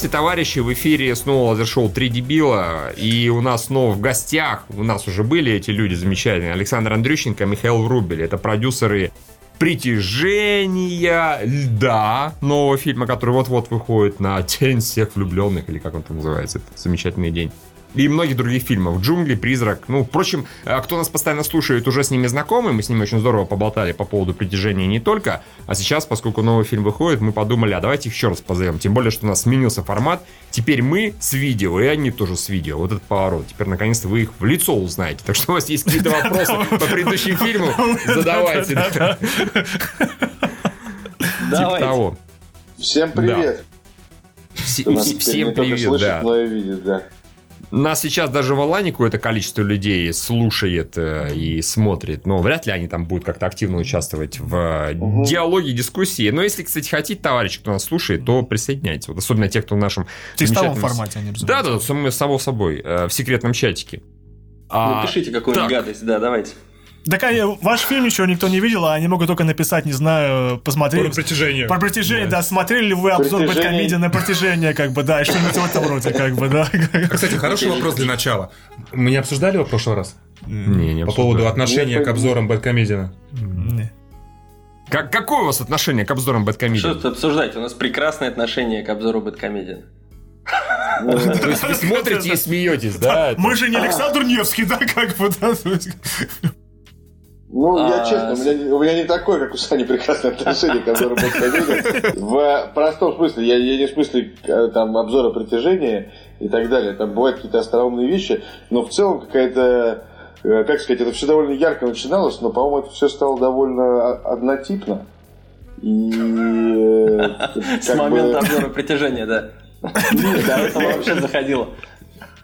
Здравствуйте, товарищи! В эфире снова лазер-шоу «Три дебила». И у нас снова в гостях, у нас уже были эти люди замечательные, Александр Андрющенко, Михаил Врубель. Это продюсеры «Притяжения льда» нового фильма, который вот-вот выходит на День всех влюбленных, или как он там называется, этот замечательный день и многих других фильмов. «Джунгли», «Призрак». Ну, впрочем, э, кто нас постоянно слушает, уже с ними знакомы. Мы с ними очень здорово поболтали по поводу притяжения не только. А сейчас, поскольку новый фильм выходит, мы подумали, а давайте их еще раз позовем. Тем более, что у нас сменился формат. Теперь мы с видео, и они тоже с видео. Вот этот поворот. Теперь, наконец-то, вы их в лицо узнаете. Так что у вас есть какие-то вопросы по предыдущим фильмам, задавайте. Типа того. Всем привет. Всем привет, да. Нас сейчас даже в онлайне какое-то количество людей слушает э, и смотрит, но вряд ли они там будут как-то активно участвовать в угу. диалоге, дискуссии. Но если, кстати, хотите, товарищи, кто нас слушает, то присоединяйтесь. Вот особенно те, кто в нашем... В текстовом формате они Да, да, само, само собой, э, в секретном чатике. А, Напишите какую-нибудь гадость, да, давайте. Так ваш фильм еще никто не видел, а они могут только написать, не знаю, посмотреть. Про притяжение. Про притяжение, да. да. Смотрели ли вы обзор Бэткомедиа на притяжение, как бы, да, и что-нибудь в этом роде, как бы, да. Кстати, хороший вопрос для начала. Мы не обсуждали его в прошлый раз? Не, не По поводу отношения к обзорам Бэткомедиана? Не. Как, какое у вас отношение к обзорам Бэткомедиана? Что тут обсуждать? У нас прекрасное отношение к обзору Бэткомедиана. То есть вы смотрите и смеетесь, да? Мы же не Александр Невский, да, как бы, да? Ну, а, я честно, у меня, у меня не такое, как у Сани, прекрасное отношение к обзору подходили. В простом смысле, я, я не в смысле э, там обзора притяжения и так далее. Там бывают какие-то остроумные вещи, но в целом какая-то э, как сказать, это все довольно ярко начиналось, но, по-моему, это все стало довольно однотипно. И... Э, С момента обзора притяжения, да. Да, это вообще заходило.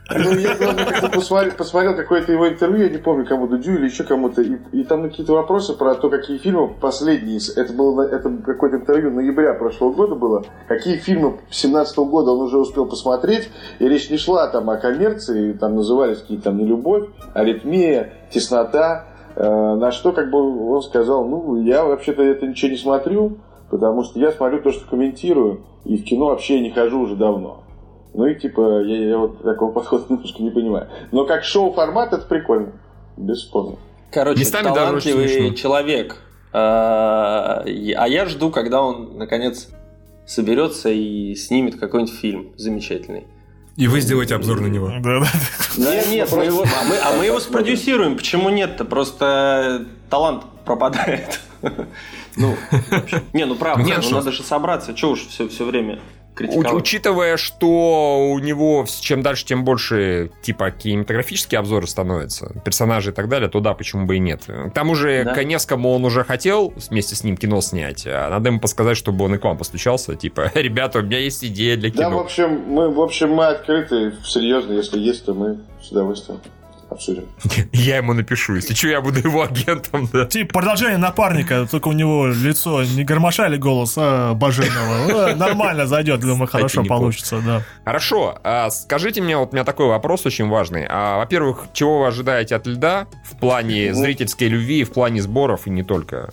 Ну, я как-то посмотрел, посмотрел какое-то его интервью, я не помню, кому Дудю или еще кому-то, и, и там какие-то вопросы про то, какие фильмы последние, это было это какое-то интервью ноября прошлого года было, какие фильмы 17 года он уже успел посмотреть, и речь не шла там о коммерции, там назывались какие-то там нелюбовь, аритмия, теснота, э, на что как бы он сказал, ну, я вообще-то это ничего не смотрю, потому что я смотрю то, что комментирую, и в кино вообще не хожу уже давно. Ну и типа, я, я вот такого подхода немножко не понимаю. Но как шоу-формат это прикольно. Бесспорно. Короче, Местами талантливый человек. А, а я жду, когда он, наконец, соберется и снимет какой-нибудь фильм замечательный. И вы сделаете обзор на него. Да, да. Нет, нет, мы его, а, мы, а мы его спродюсируем. Почему нет-то? Просто талант пропадает. Ну, не, ну правда, ну, надо же собраться. Чего уж все, все время критиковать. Учитывая, что у него чем дальше, тем больше типа кинематографические обзоры становятся, персонажи и так далее, то да, почему бы и нет. К тому же да? Коневскому он уже хотел вместе с ним кино снять, а надо ему подсказать, чтобы он и к вам постучался, типа, ребята, у меня есть идея для кино. Да, в общем, мы, в общем, мы открыты, серьезно, если есть, то мы с удовольствием обсудим. Я ему напишу, если что, я буду его агентом, да. Типа продолжение напарника, только у него лицо не гармоша или голос, а боженого. Нормально зайдет, думаю, хорошо получится, да. Хорошо, а скажите мне, вот у меня такой вопрос очень важный. А, во-первых, чего вы ожидаете от льда в плане ну. зрительской любви, в плане сборов и не только?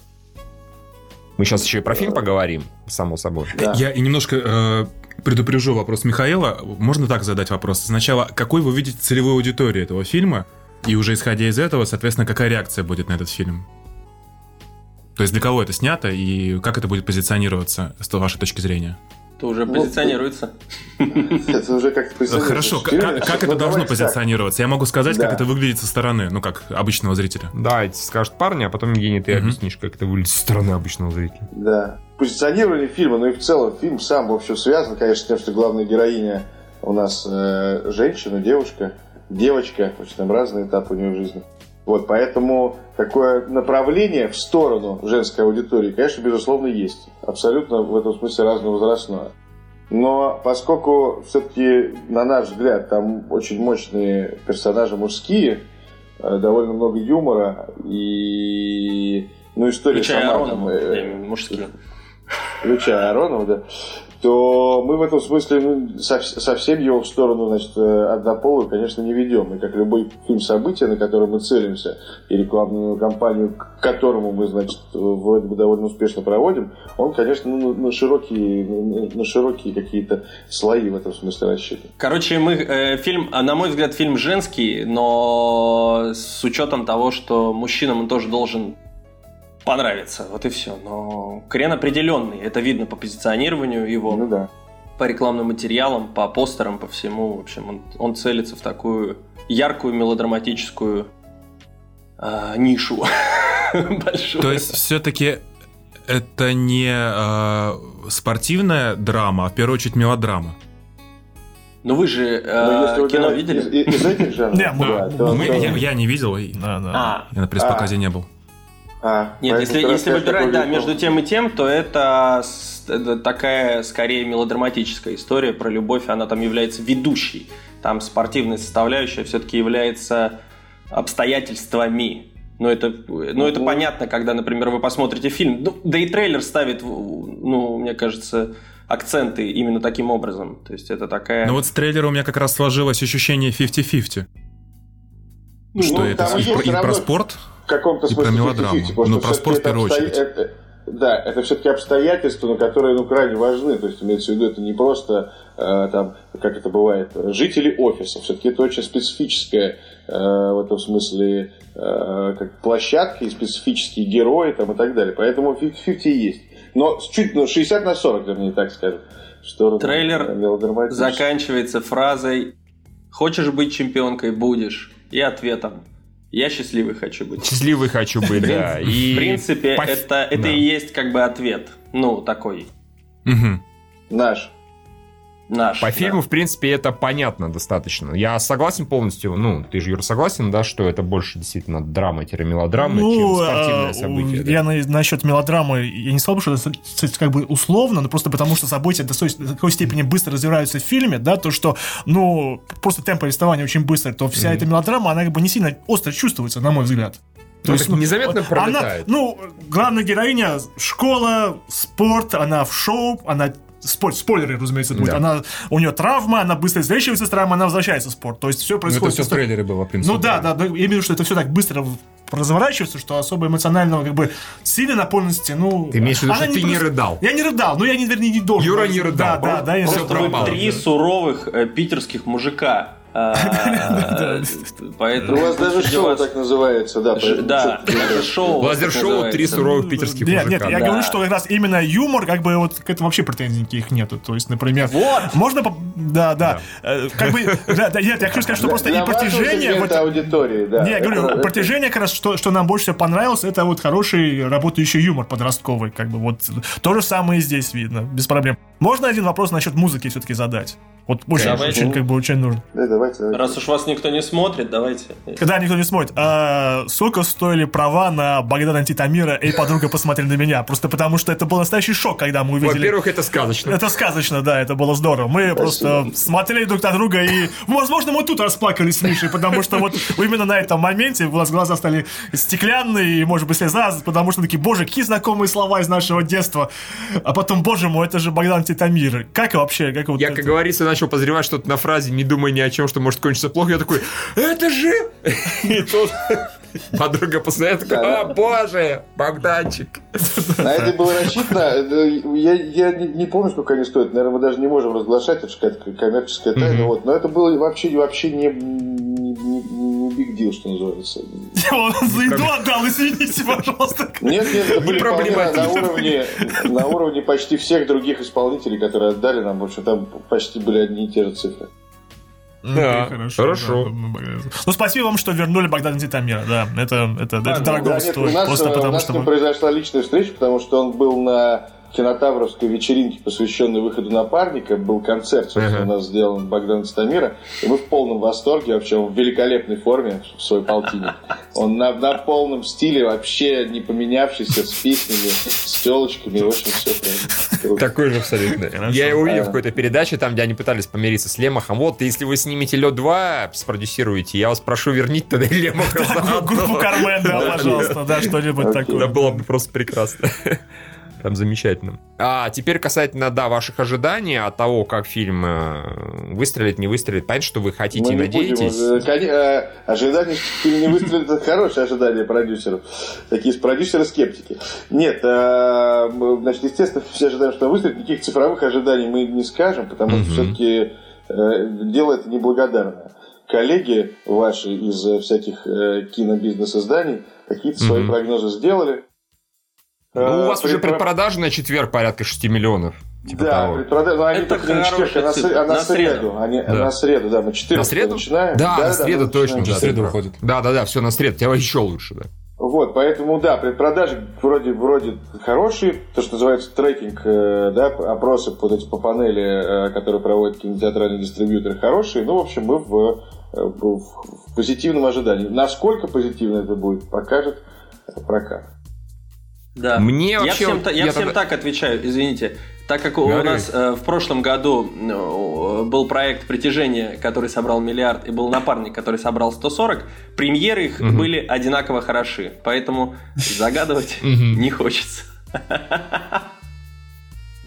Мы сейчас еще и про фильм поговорим, само собой. Я и немножко э, предупрежу вопрос Михаила. Можно так задать вопрос? Сначала, какой вы видите целевую аудиторию этого фильма? И уже исходя из этого, соответственно, какая реакция будет на этот фильм? То есть для кого это снято и как это будет позиционироваться с вашей точки зрения? Это уже ну, позиционируется. Это уже как-то позиционируется. Хорошо, как, как это должно позиционироваться? Я могу сказать, как это выглядит со стороны, ну, как обычного зрителя. Давайте скажут парни, а потом, Евгений, ты объяснишь, как это выглядит со стороны обычного зрителя. Да. Позиционирование фильма, ну и в целом фильм сам, в общем, связан, конечно, с тем, что главная героиня у нас э, женщина, девушка, девочка, очень там разные этапы у нее в жизни. Вот, поэтому такое направление в сторону женской аудитории, конечно, безусловно, есть. Абсолютно в этом смысле разновозрастное. Но поскольку все-таки, на наш взгляд, там очень мощные персонажи мужские, э, довольно много юмора и ну, история Включая сама... Аронова, там, э, мужские. Включая Аронова, да то мы в этом смысле ну, совсем его в сторону значит, э, однополую, конечно, не ведем. И как любой фильм события, на который мы целимся, и рекламную кампанию, к которому мы, значит, вроде бы довольно успешно проводим, он, конечно, ну, на широкие, на широкие какие-то слои в этом смысле рассчитан. Короче, мы, э, фильм, на мой взгляд, фильм женский, но с учетом того, что мужчинам он тоже должен понравится, вот и все. Но крен определенный, это видно по позиционированию его, ну, да. по рекламным материалам, по постерам, по всему. В общем, он, он целится в такую яркую мелодраматическую э, нишу большую. То есть все-таки это не э, спортивная драма, а в первую очередь мелодрама. Ну вы же э, ну, кино видели? Из, из этих жанров? Нет, да, мы, я, я не видел, да, да. А. я на пресс-показе а. не был. А, Нет, если, если выбирать, да, между тем и тем, то это, это такая скорее мелодраматическая история про любовь, она там является ведущей. Там спортивная составляющая все-таки является обстоятельствами. Но это, ну, это понятно, когда, например, вы посмотрите фильм. Ну, да и трейлер ставит, ну, мне кажется, акценты именно таким образом. То есть это такая... Ну вот с трейлера у меня как раз сложилось ощущение 50-50. Ну, что ну, это и, и про спорт? В каком-то смысле про мелодраму. Ну, про спорт в первую обсто... очередь. Это, да, это все-таки обстоятельства, но которые ну, крайне важны. То есть имеется в виду, это не просто э, там, как это бывает, жители офиса. Все-таки это очень специфическая э, в этом смысле э, как площадка и специфические герои там, и так далее. Поэтому 50-50 есть. Но чуть, ну, 60 на 40, вернее, так скажем. Что Трейлер заканчивается фразой «Хочешь быть чемпионкой? Будешь». И ответом я счастливый хочу быть. Счастливый хочу быть, да. И... В принципе, это, это и есть как бы ответ. Ну, такой. Наш наш. По да. фильму, в принципе, это понятно достаточно. Я согласен полностью, ну, ты же, Юра, согласен, да, что это больше действительно драма-мелодрама, ну, чем спортивное а, событие. Я да? на, насчет мелодрамы, я не сказал, что это как бы условно, но просто потому, что события до такой степени быстро развиваются в фильме, да, то, что, ну, просто темп повествования очень быстрый, то вся mm-hmm. эта мелодрама, она как бы не сильно остро чувствуется, на мой взгляд. То ну, есть незаметно пролетает. Она, ну, главная героиня школа, спорт, она в шоу, она спой, спойлеры, разумеется, будет. Да. Она, у нее травма, она быстро излечивается с травмой, она возвращается в спорт. То есть все происходит... Ну, это все в трейлере было, в принципе. Ну да, да, да, я имею в виду, что это все так быстро разворачивается, что особо эмоционального, как бы, сильной наполненности, ну... Ты имеешь в виду, что ты не рыдал? Я не рыдал, но я, не, вернее, не должен. Юра не рыдал. Да, да, да. Я Просто вы три суровых э, питерских мужика поэтому... У вас даже шоу так называется, да. Да, шоу. Лазер-шоу «Три суровых питерских Нет, нет, я говорю, что как раз именно юмор, как бы вот к этому вообще претензий никаких нету. То есть, например... Вот! Можно... Да, да. Э, как бы... Нет, я хочу сказать, что просто и протяжение... аудитории, да. Не, я говорю, протяжение как раз, что нам больше всего понравилось, это вот хороший работающий юмор подростковый. Как бы вот то же самое здесь видно, без проблем. Можно один вопрос насчет музыки все-таки задать? Вот очень, давайте. очень, как бы, очень нужно. Да, давайте, давайте. Раз уж вас никто не смотрит, давайте. Когда никто не смотрит. А, сколько стоили права на Богдана Титамира и подруга посмотрели на меня? Просто потому, что это был настоящий шок, когда мы увидели... Во-первых, это сказочно. Это сказочно, да, это было здорово. Мы Спасибо. просто смотрели друг на друга и, возможно, мы тут расплакались с Мишей, потому что вот именно на этом моменте у нас глаза стали стеклянные, и, может быть, слеза, потому что такие, боже, какие знакомые слова из нашего детства. А потом, боже мой, это же Богдан Титамир. Как вообще? Как вот Я, это... как говорится, начал подозревать что-то на фразе «не думай ни о чем, что может кончиться плохо», я такой «Это же...» И тут подруга посмотрела, такая «О, боже, Богданчик!» На это было рассчитано. Я, я не, не помню, сколько они стоят. Наверное, мы даже не можем разглашать, это же какая-то коммерческая тайна. Mm-hmm. Вот. Но это было вообще, вообще не, не, не, не big deal, что называется. Я вам за еду отдал, извините, пожалуйста. Нет, нет, это были на уровне, на уровне почти всех других исполнителей, которые отдали нам. В общем, там почти были одни и те же цифры. Да, хорошо. хорошо. Да, ну, спасибо вам, что вернули Богдана Титамира, да, это, это, да, это дорого да, стоит. Нет, у нас, просто потому, у нас что... с ним произошла личная встреча, потому что он был на кинотавровской вечеринке, посвященной выходу напарника, был концерт, собственно, uh-huh. у нас сделан Богдан Стамира, и мы в полном восторге, вообще он в великолепной форме, в свой полтинник. Он на, на полном стиле, вообще не поменявшийся, с песнями, с телочками, в общем, все прям Такой же абсолютно. Я его увидел в какой-то передаче, там, где они пытались помириться с Лемахом. Вот, если вы снимете Лед 2, спродюсируете, я вас прошу вернить тогда Лемаха. Группу Кармен, да, пожалуйста, да, что-нибудь такое. Это было бы просто прекрасно. Прям замечательно. А теперь касательно, да, ваших ожиданий от того, как фильм э, выстрелит, не выстрелит. Понятно, что вы хотите и надеетесь. Будем, э, ожидания, что фильм не выстрелит, это хорошее ожидание продюсеров. Такие продюсеры-скептики. Нет, значит, естественно, все ожидаем, что выстрелит. Никаких цифровых ожиданий мы не скажем, потому что все-таки дело это неблагодарное коллеги ваши из э, всяких э, кинобизнес-изданий какие-то свои прогнозы сделали. Ну, у э, вас уже предпродажа на четверг порядка 6 миллионов. Типа да, предпродажа, но они это только на четверг, а на, а на, на среду. среду. Они, да. На среду, да, мы 4 на среду? начинаем. Да, да на среду да, точно. На среду выходит. Да, да, да, все на среду. Тебя еще лучше, да. Вот, поэтому, да, предпродажи вроде, вроде хорошие, то, что называется трекинг, э, да, опросы вот эти по панели, э, которые проводят кинотеатральные дистрибьюторы, хорошие. Ну, в общем, мы в, в, в позитивном ожидании. Насколько позитивно это будет, покажет прокат. Да. Мне вообще... Я всем, я я всем тогда... так отвечаю, извините. Так как Говори. у нас э, в прошлом году э, был проект «Притяжение», который собрал миллиард, и был напарник, который собрал 140, премьеры их угу. были одинаково хороши. Поэтому загадывать не хочется.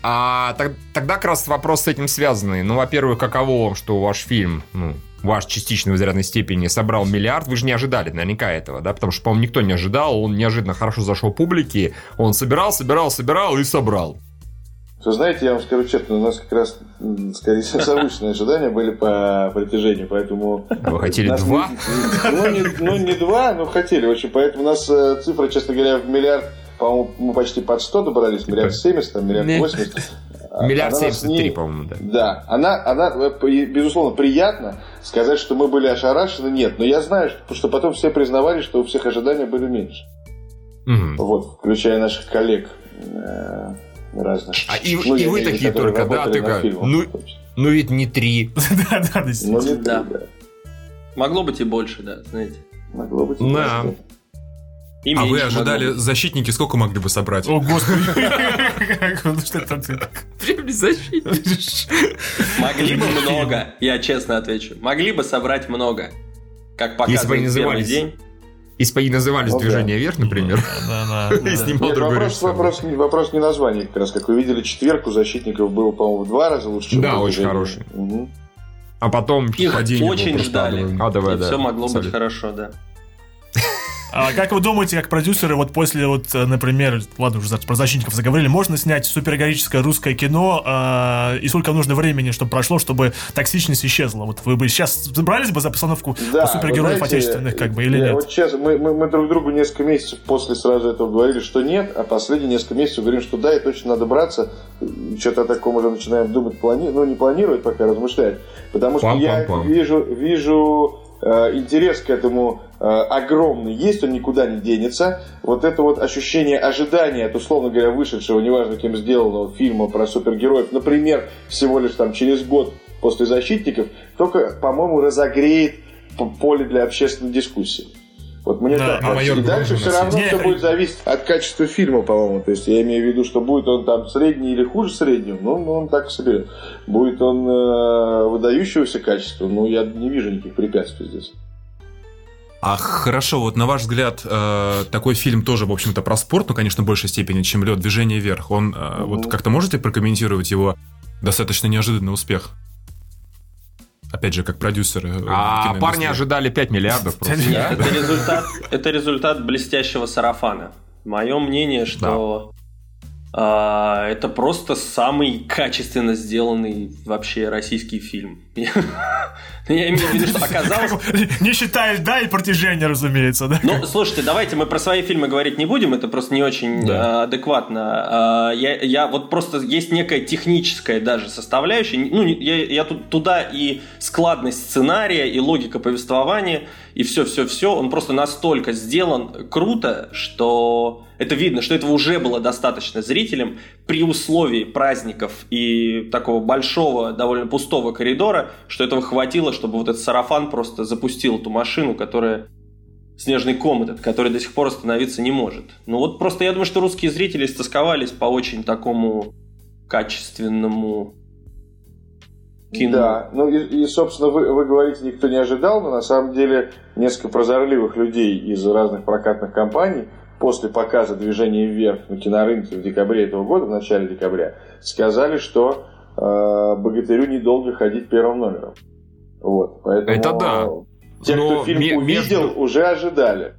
А тогда как раз вопрос с этим связанный. Ну, во-первых, каково вам, что ваш фильм, ну, ваш частично в изрядной степени собрал миллиард, вы же не ожидали наверняка этого, да? Потому что, по-моему, никто не ожидал, он неожиданно хорошо зашел публике, он собирал, собирал, собирал и собрал. Вы знаете, я вам скажу честно, у нас как раз, скорее всего, завышенные ожидания были по притяжению, поэтому... Вы хотели два? Не, ну, не, ну, не два, но хотели очень, поэтому у нас э, цифра, честно говоря, в миллиард, по-моему, мы почти под 100 добрались, миллиард 70, там, миллиард 80. Миллиард семьдесят три, по-моему, да. Да, она, она, э, безусловно, приятно сказать, что мы были ошарашены, нет, но я знаю, что, что потом все признавали, что у всех ожидания были меньше. Угу. Вот, включая наших коллег э, разных. А и, ну, и вы такие только, да, ты как, ну, ну ведь не три. Да, да, действительно. Да. Да. быть и больше, да, знаете. Могло быть и больше. А вы ожидали могло. защитники, сколько могли бы собрать? О, господи. Что это защитники? Могли бы много, я честно отвечу. Могли бы собрать много. Как показывает первый день. Если бы они назывались ну, «Движение да. вверх», например, да, да, и снимал другой вопрос, вопрос, вопрос не название, как раз, как вы видели, четверку защитников было, по-моему, в два раза лучше, чем Да, очень хороший. Угу. А потом Их очень ждали, адовое, и да, все могло абсолютно. быть хорошо, да. А как вы думаете, как продюсеры, вот после, вот, э, например, ладно, уже про защитников заговорили, можно снять супергероическое русское кино, э, и сколько нужно времени, чтобы прошло, чтобы токсичность исчезла? Вот вы бы сейчас брались бы за постановку да, супергероев знаете, отечественных, как бы, или нет? Вот сейчас мы, мы, мы друг другу несколько месяцев после сразу этого говорили, что нет, а последние несколько месяцев говорим, что да, и точно надо браться. Что-то о таком уже начинаем думать, плани... ну, не планировать пока, размышлять. Потому что я вижу, вижу Э, интерес к этому э, огромный есть, он никуда не денется. Вот это вот ощущение ожидания от, условно говоря, вышедшего, неважно кем сделанного фильма про супергероев, например, всего лишь там через год после «Защитников», только, по-моему, разогреет поле для общественной дискуссии. Вот мне да, так а И дальше все равно все будет зависеть от качества фильма, по-моему. То есть я имею в виду, что будет он там средний или хуже среднего, ну, ну он так и соберет. Будет он э, выдающегося качества, ну, я не вижу никаких препятствий здесь. А хорошо, вот на ваш взгляд, э, такой фильм тоже, в общем-то, про спорт, но, конечно, в большей степени, чем лед движение вверх. Он, э, mm-hmm. вот как-то можете прокомментировать его достаточно неожиданный успех? Опять же, как продюсеры. А парни ожидали 5 миллиардов просто. это, результат, это результат блестящего сарафана. Мое мнение, что а, это просто самый качественно сделанный вообще российский фильм. Я имею в виду, что оказалось... Не считая да и протяжение, разумеется, да? Ну, слушайте, давайте мы про свои фильмы говорить не будем, это просто не очень да. адекватно. А, я, я вот просто есть некая техническая даже составляющая. Ну, я, я тут, туда и складность сценария, и логика повествования, и все-все-все. Он просто настолько сделан круто, что это видно, что этого уже было достаточно зрителям при условии праздников и такого большого, довольно пустого коридора, что этого хватило, чтобы вот этот сарафан просто запустил эту машину, которая снежный ком этот, который до сих пор остановиться не может. Ну вот просто я думаю, что русские зрители стосковались по очень такому качественному кино. Да, ну и, и собственно, вы, вы говорите, никто не ожидал, но на самом деле несколько прозорливых людей из разных прокатных компаний после показа «Движение вверх» на кинорынке в декабре этого года, в начале декабря, сказали, что э, «Богатырю» недолго ходить первым номером. Вот, поэтому Это да. Те, Но кто фильм ме- увидел, между- уже ожидали.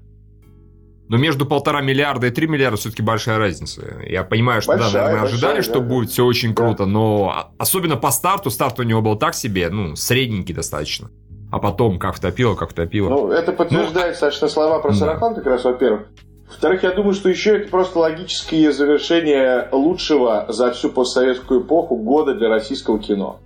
Но между полтора миллиарда и три миллиарда все-таки большая разница. Я понимаю, что Большая, да, наверное, большая, ожидали, да, что да. будет все очень круто, но а- особенно по старту, старт у него был так себе, ну, средненький достаточно. А потом как втопило, как втопило. Ну, это подтверждает, Сашины слова про да. сарафан, как раз, во-первых. Во-вторых, я думаю, что еще это просто логическое завершение лучшего за всю постсоветскую эпоху года для российского кино.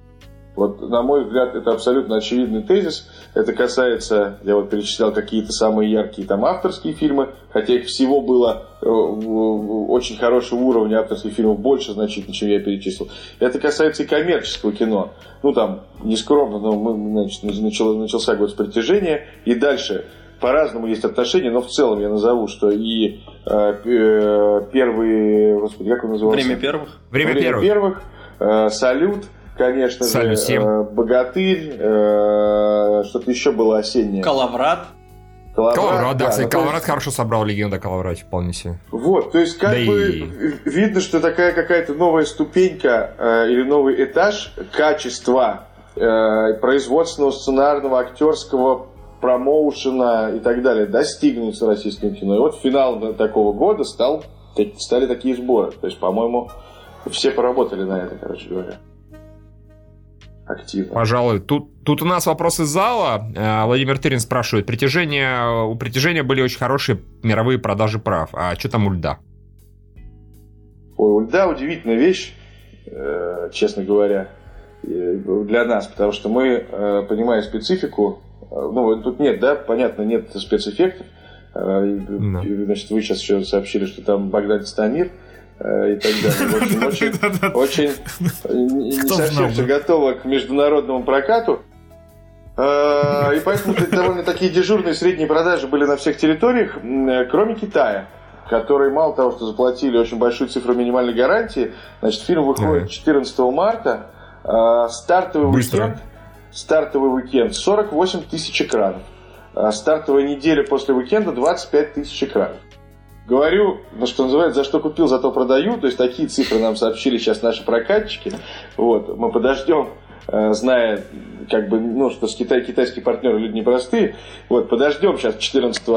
Вот, на мой взгляд, это абсолютно очевидный тезис. Это касается, я вот перечислял какие-то самые яркие там авторские фильмы, хотя их всего было э, очень хорошего уровня авторских фильмов больше значительно, чем я перечислил. Это касается и коммерческого кино. Ну, там, нескромно, но мы, значит, начало- начался год с притяжения, и дальше по-разному есть отношения, но в целом я назову, что и э, э, первые, господи, как он назывался? Время первых. Время, первых. первых, э, салют, конечно Салют же, э, богатырь, э, что-то еще было осеннее. Калаврат. Коловрат, да, кстати, ну, Коловрат есть- хорошо собрал легенда о Коловрате, вполне себе. Вот, то есть как Да бы и- видно, что такая какая-то новая ступенька э, или новый этаж качества э, производственного, сценарного, актерского промоушена и так далее достигнется российским кино. И вот финал такого года стал, стали такие сборы. То есть, по-моему, все поработали на это, короче говоря. Активно. Пожалуй, тут, тут у нас вопрос из зала. Э, Владимир Тырин спрашивает, притяжение, у притяжения были очень хорошие мировые продажи прав. А что там у льда? Ой, у льда удивительная вещь, э, честно говоря, э, для нас, потому что мы, понимая специфику, ну, тут нет, да, понятно, нет спецэффектов, э, Да. значит, вы сейчас еще сообщили, что там Богдан Станир э, и так далее. Очень, очень э, не совсем все готово к международному прокату. Э, И поэтому довольно такие дежурные средние продажи были на всех территориях, э, кроме Китая, которые мало того, что заплатили очень большую цифру минимальной гарантии, значит, фильм выходит Ага. 14 марта, э, стартовый Быстро. уикенд, стартовый уикенд 48 тысяч экранов, А стартовая неделя после уикенда 25 тысяч экранов. Говорю, ну что называется, за что купил, зато продаю. То есть такие цифры нам сообщили сейчас наши прокатчики. Вот, мы подождем, э, зная, как бы, ну, что с Китай, китайские партнеры люди непростые. Вот, подождем сейчас 14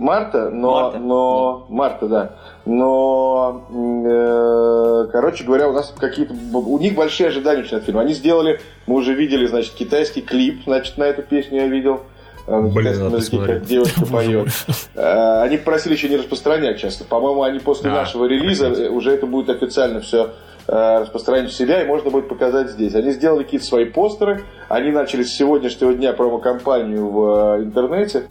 марта, но, Марта. но марта, да. Но, э, короче говоря, у нас какие-то, у них большие ожидания от фильма. Они сделали, мы уже видели, значит, китайский клип, значит, на эту песню я видел. э, На Блин, китайском языке, как девушка поет. Э, Они просили еще не распространять часто. По-моему, они после А, нашего релиза э, уже это будет официально все распространить в себя, и можно будет показать здесь. Они сделали какие-то свои постеры, они начали с сегодняшнего дня промо-компанию в э, интернете.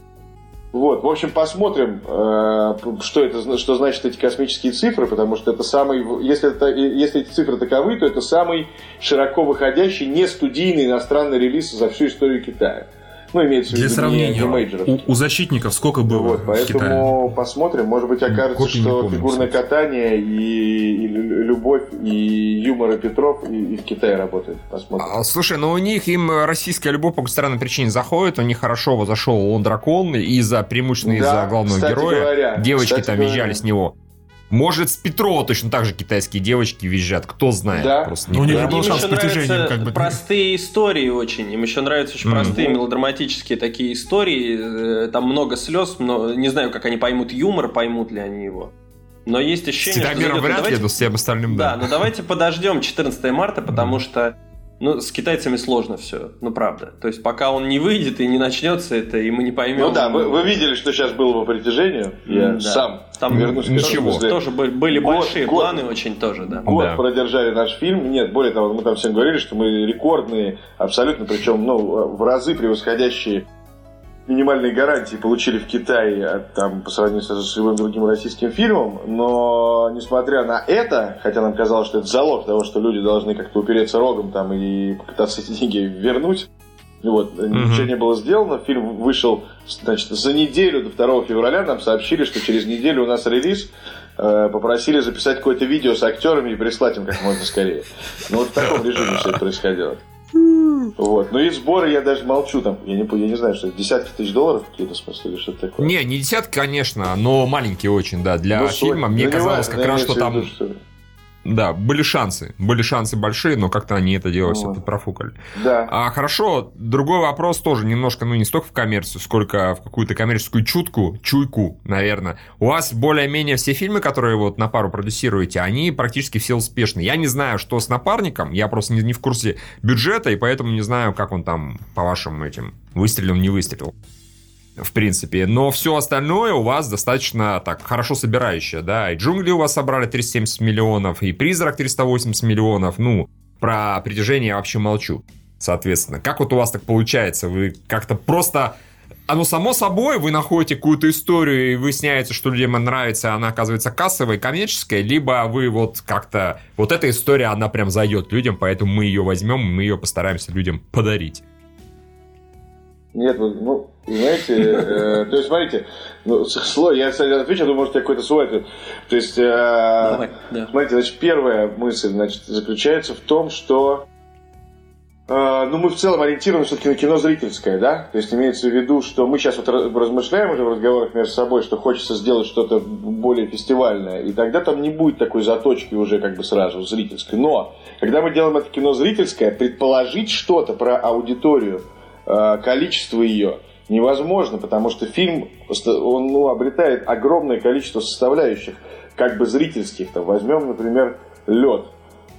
Вот, в общем, посмотрим, э, что это, что значит эти космические цифры, потому что это самый, если, это, если эти цифры таковы, то это самый широко выходящий не студийный иностранный релиз за всю историю Китая. Ну, имеется в Для виду не- сравнения, не мейджоровский. у, у защитников сколько было Вот, в Китае? поэтому посмотрим. Может быть, окажется, Копии не что помню, фигурное кстати. катание и, и лю- любовь, и юмор и Петров и, и в Китае работает. Посмотрим. А, Слушай, ну у них им российская любовь по странной причине заходит, у них хорошо вот зашел он дракон из-за преимущественно Да, из-за главного героя. говоря, Девочки там говоря. визжали с него. Может, с Петрова точно так же китайские девочки визжат, кто знает. Да. Просто Ну, у них же не был шанс еще с притяжением, нравятся как бы. простые истории очень. Им еще нравятся очень Мгм. простые мелодраматические такие истории. Э, Там много слез, но не знаю, как они поймут юмор, поймут ли они его. Но есть ощущение, что Титамиром зайдет. Ну, вряд ли, давайте- но с всем остальным Да, да. но давайте подождем 14 марта, потому что ну, с китайцами сложно все, ну правда. То есть пока он не выйдет и не начнется это, и мы не поймем. Ну да, вы, вы видели, что сейчас было по притяжению. Я Да. сам Там вернусь к ничего. смысле, Тоже были, были Год- большие год. планы очень тоже, да. Год Да. продержали наш фильм. Нет, более того, мы там всем говорили, что мы рекордные, абсолютно, причем ну, в разы превосходящие минимальные гарантии получили в Китае от, там, по сравнению с любым другим российским фильмом. Но, несмотря на это, хотя нам казалось, что это залог того, что люди должны как-то упереться рогом там, и попытаться эти деньги вернуть, вот, ничего не было сделано. Фильм вышел значит, за неделю до 2 февраля. Нам сообщили, что через неделю у нас релиз. Э, Попросили записать какое-то видео с актерами и прислать им как можно скорее. Ну вот в таком режиме все это происходило. Вот. Ну и сборы я даже молчу там. Я не, я не знаю, что десятки тысяч долларов какие-то, в смысле, или что-то такое. Не, не десятки, конечно, но маленькие очень, да. Для ну, фильма мне казалось как раз, что там... Да, были шансы. Были шансы большие, но как-то они это дело все профукали. Да. А хорошо, другой вопрос тоже немножко, ну, не столько в коммерцию, сколько в какую-то коммерческую чутку, чуйку, наверное. У вас более-менее все фильмы, которые вот на пару продюсируете, они практически все успешны. Я не знаю, что с напарником, я просто не, не в курсе бюджета, и поэтому не знаю, как он там по вашим этим выстрелил, не выстрелил в принципе. Но все остальное у вас достаточно так хорошо собирающее, да. И джунгли у вас собрали 370 миллионов, и призрак 380 миллионов. Ну, про притяжение я вообще молчу. Соответственно, как вот у вас так получается? Вы как-то просто оно само собой, вы находите какую-то историю, и выясняется, что людям нравится, она оказывается кассовой, коммерческой, либо вы вот как-то... Вот эта история, она прям зайдет людям, поэтому мы ее возьмем, мы ее постараемся людям подарить. Нет, ну, знаете, э, то есть, смотрите, ну, слой, я отвечу, думаю, может, какой-то свой ответ. То есть, э, смотрите, значит, первая мысль, значит, заключается в том, что э, ну, мы в целом ориентированы все-таки на кино зрительское, да? То есть имеется в виду, что мы сейчас вот размышляем уже в разговорах между собой, что хочется сделать что-то более фестивальное, и тогда там не будет такой заточки уже как бы сразу зрительской. Но, когда мы делаем это кино зрительское, предположить что-то про аудиторию – количество ее невозможно, потому что фильм он, ну, обретает огромное количество составляющих, как бы зрительских. Там, возьмем, например, лед.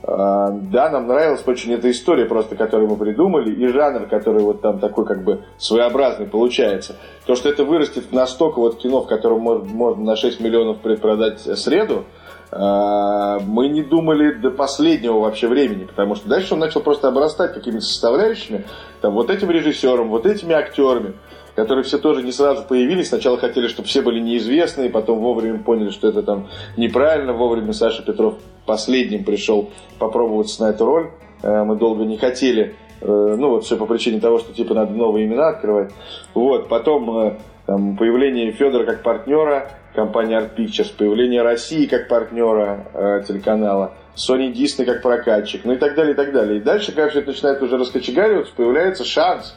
Э, да, нам нравилась очень эта история, просто которую мы придумали, и жанр, который вот там такой как бы своеобразный получается. То, что это вырастет настолько вот кино, в котором можно, можно на 6 миллионов предпродать среду, а, мы не думали до последнего вообще времени, потому что дальше он начал просто обрастать какими-то составляющими, там, вот этим режиссером, вот этими актерами, которые все тоже не сразу появились. Сначала хотели, чтобы все были неизвестные, потом вовремя поняли, что это там неправильно. Вовремя Саша Петров последним пришел попробоваться на эту роль. Э, мы долго не хотели, э, ну вот все по причине того, что типа надо новые имена открывать. Вот, потом э, там, появление Федора как партнера, компания Art Pictures, появление России как партнера э, телеканала, Sony Disney как прокатчик, ну и так далее, и так далее. И дальше, когда все это начинает уже раскочегариваться, появляется шанс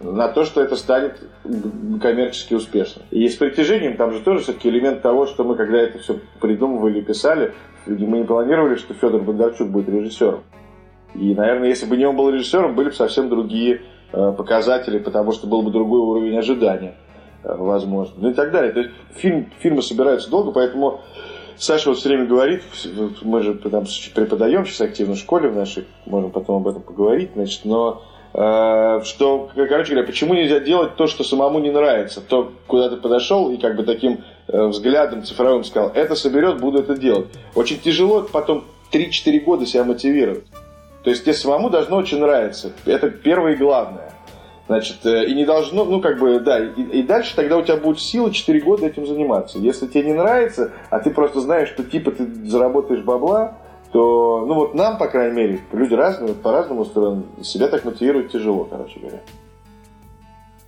на то, что это станет коммерчески успешным. И с притяжением там же тоже все-таки элемент того, что мы, когда это все придумывали и писали, мы не планировали, что Федор Бондарчук будет режиссером. И, наверное, если бы не он был режиссером, были бы совсем другие э, показатели, потому что был бы другой уровень ожидания. Э, возможно, ну и так далее. То есть фильм, фильмы собираются долго, поэтому Саша вот все время говорит, мы же там преподаем сейчас активно в школе в нашей, можем потом об этом поговорить, значит, но что, короче говоря, почему нельзя делать то, что самому не нравится, то, куда ты подошел и как бы таким э, взглядом цифровым сказал, это соберет, буду это делать. Очень тяжело потом 3-4 года себя мотивировать. То есть тебе самому должно очень нравиться. Это первое и главное. Значит, э, и не должно, ну, как бы, да, и, и дальше тогда у тебя будет сила 4 года этим заниматься. Если тебе не нравится, а ты просто знаешь, что типа ты заработаешь бабла, то, ну, вот нам, по крайней мере, люди разные, по-разному устроены, себя так мотивировать тяжело, короче говоря.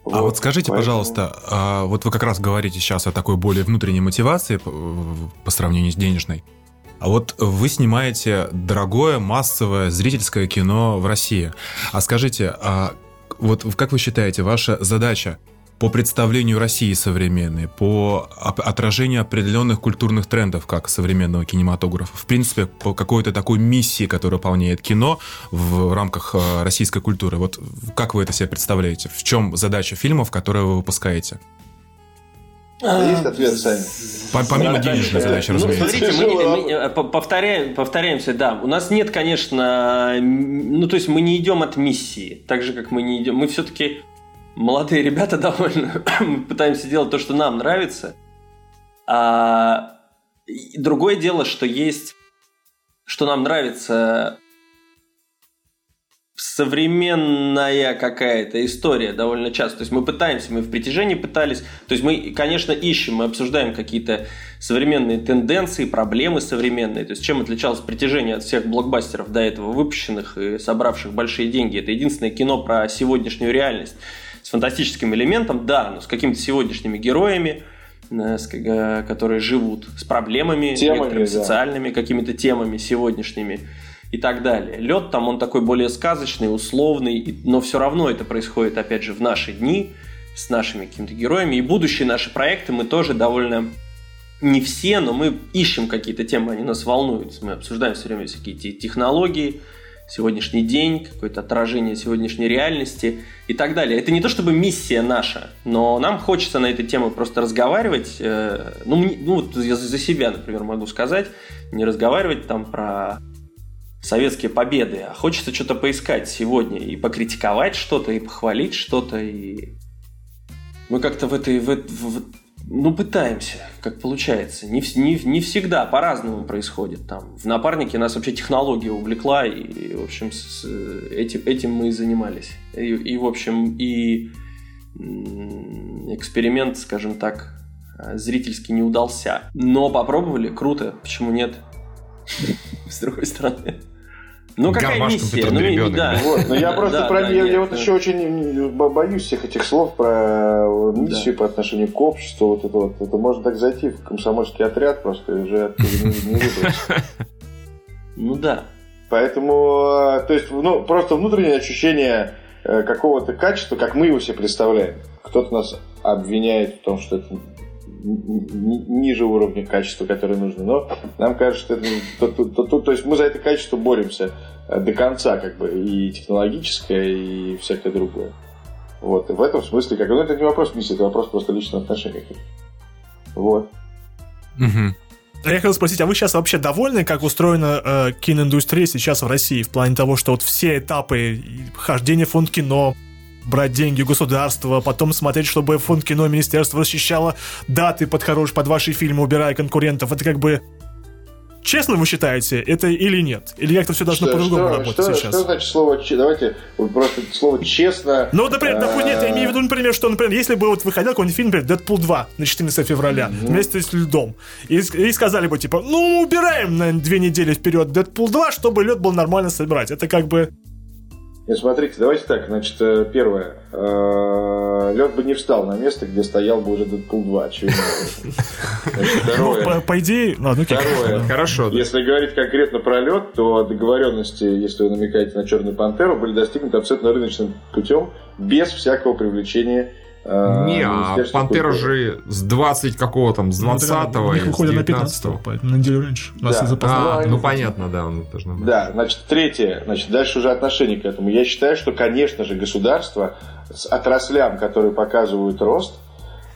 Вот, а вот скажите, поэтому... пожалуйста, а вот вы как раз говорите сейчас о такой более внутренней мотивации по, по сравнению с денежной. А вот вы снимаете дорогое массовое зрительское кино в России. А скажите, а вот как вы считаете, ваша задача по представлению России современной, по отражению определенных культурных трендов, как современного кинематографа, в принципе, по какой-то такой миссии, которая выполняет кино в рамках э, российской культуры. Вот как вы это себе представляете? В чем задача фильмов, которые вы выпускаете? Есть ответ, Саня? Помимо денежной задачи, ну, разумеется. Смотрите, мы, мы э, повторяем, повторяемся, да. У нас нет, конечно, ну то есть мы не идем от миссии, так же как мы не идем. Мы все-таки молодые ребята довольно пытаемся делать то, что нам нравится. А другое дело, что есть, что нам нравится современная какая-то история довольно часто. То есть мы пытаемся, мы в притяжении пытались. То есть мы, конечно, ищем, мы обсуждаем какие-то современные тенденции, проблемы современные. То есть чем отличалось притяжение от всех блокбастеров до этого выпущенных и собравших большие деньги. Это единственное кино про сегодняшнюю реальность с фантастическим элементом, да, но с какими-то сегодняшними героями, э, э, которые живут с проблемами, темами, некоторыми да. социальными какими-то темами сегодняшними и так далее. Лед там, он такой более сказочный, условный, но все равно это происходит, опять же, в наши дни, с нашими какими-то героями. И будущие наши проекты мы тоже довольно не все, но мы ищем какие-то темы, они нас волнуют. Мы обсуждаем все время всякие технологии, сегодняшний день, какое-то отражение сегодняшней реальности и так далее. Это не то чтобы миссия наша, но нам хочется на этой теме просто разговаривать. Э, ну, ну вот я за себя, например, могу сказать, не разговаривать там про советские победы, а хочется что-то поискать сегодня и покритиковать что-то, и похвалить что-то, и мы как-то в этой, в, в, ну, пытаемся, как получается. Не, не, не всегда, по-разному происходит. Там, в напарнике нас вообще технология увлекла, и, в общем, с, этим, этим мы и занимались. И, и, в общем, и эксперимент, скажем так, зрительский не удался. Но попробовали, круто, почему нет? С другой стороны. Ну, какая миссия? Ну, да. Вот, но я просто да, про... Да, я, нет, я вот еще очень боюсь всех этих слов про миссию да. по отношению к обществу. Вот это вот. Это можно так зайти в комсомольский отряд просто уже оттуда не, не Ну да. Поэтому, э, то есть, ну, просто внутреннее ощущение э, какого-то качества, как мы его себе представляем. Кто-то нас обвиняет в том, что это ниже уровня качества, которое нужно. Но нам кажется, что это, то, то, то, то, то есть мы за это качество боремся э, до конца, как бы, и технологическое, и всякое другое. Вот, и в этом смысле, как, ну, это не вопрос миссии, это вопрос просто личного отношения. Вот. Угу. Я хотел спросить, а вы сейчас вообще довольны, как устроена э, киноиндустрия сейчас в России, в плане того, что вот все этапы хождения в фонд кино, брать деньги государства, потом смотреть, чтобы фонд кино министерство защищало даты под хорош, под ваши фильмы, убирая конкурентов. Это как бы Честно вы считаете, это или нет? Или как-то все должно по-другому работать что, сейчас? Что значит слово Давайте просто слово честно. Ну, например, а... допустим, нет, я имею в виду, например, что, например, если бы вот выходил какой-нибудь фильм, например, Дэдпул 2 на 14 февраля mm-hmm. вместе с льдом, и, и сказали бы, типа, ну, убираем на две недели вперед Дэдпул 2, чтобы лед был нормально собирать. Это как бы нет, смотрите, давайте так. Значит, э, первое. Э, Лед бы не встал на место, где стоял бы уже Дэдпул 2, очевидно. Второе. Ну, по, идее, ладно, Второе. Хорошо. Если говорить конкретно про лед, то договоренности, если вы намекаете на Черную Пантеру, были достигнуты абсолютно рыночным путем, без всякого привлечения не, а Пантера же с 20 какого там, с 20 ну, У них выходит на 15 на неделю раньше. Да. А, ну понятно, да, он должен быть. Да, значит, третье, значит, дальше уже отношение к этому. Я считаю, что, конечно же, государство с отраслям, которые показывают рост,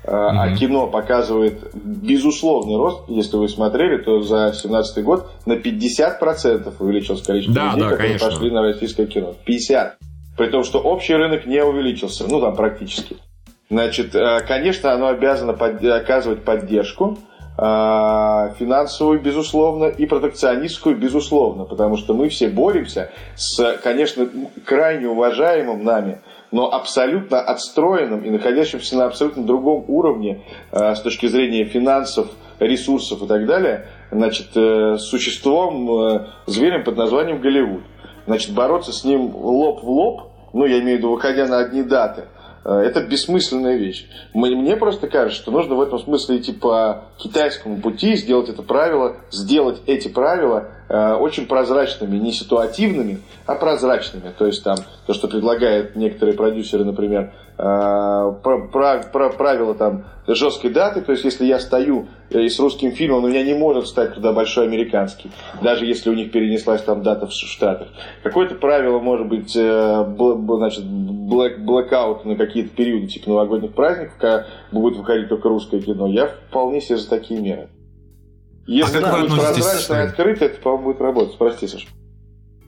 mm-hmm. а кино показывает безусловный рост. Если вы смотрели, то за 2017 год на 50% увеличилось количество да, людей, да, которые конечно. пошли на российское кино. 50. При том, что общий рынок не увеличился. Ну, там практически. Значит, э, конечно, оно обязано оказывать поддержку э, финансовую, безусловно, и протекционистскую, безусловно, потому что мы все боремся с, конечно, крайне уважаемым нами, но абсолютно отстроенным и находящимся на абсолютно другом уровне э, с точки зрения финансов, ресурсов и так далее, значит, существом, зверем под названием Голливуд. Значит, бороться с ним лоб в лоб, ну, я имею в виду, выходя на одни даты – это бессмысленная вещь. Мне просто кажется, что нужно в этом смысле идти по китайскому пути, сделать это правило, сделать эти правила э, очень прозрачными, не ситуативными, а прозрачными. То есть там то, что предлагают некоторые продюсеры, например, э, про, правила там жесткой даты, то есть если я стою и с русским фильмом, у меня не может стать туда большой американский, даже если у них перенеслась там дата в Штатах. Какое-то правило может быть, значит, блэк, блэкаут на какие-то периоды, типа новогодних праздников, когда будет выходить только русское кино. Я вполне себе за такие меры. Если а будет прозрачно и открыто, это, по-моему, будет работать. Прости, Саша.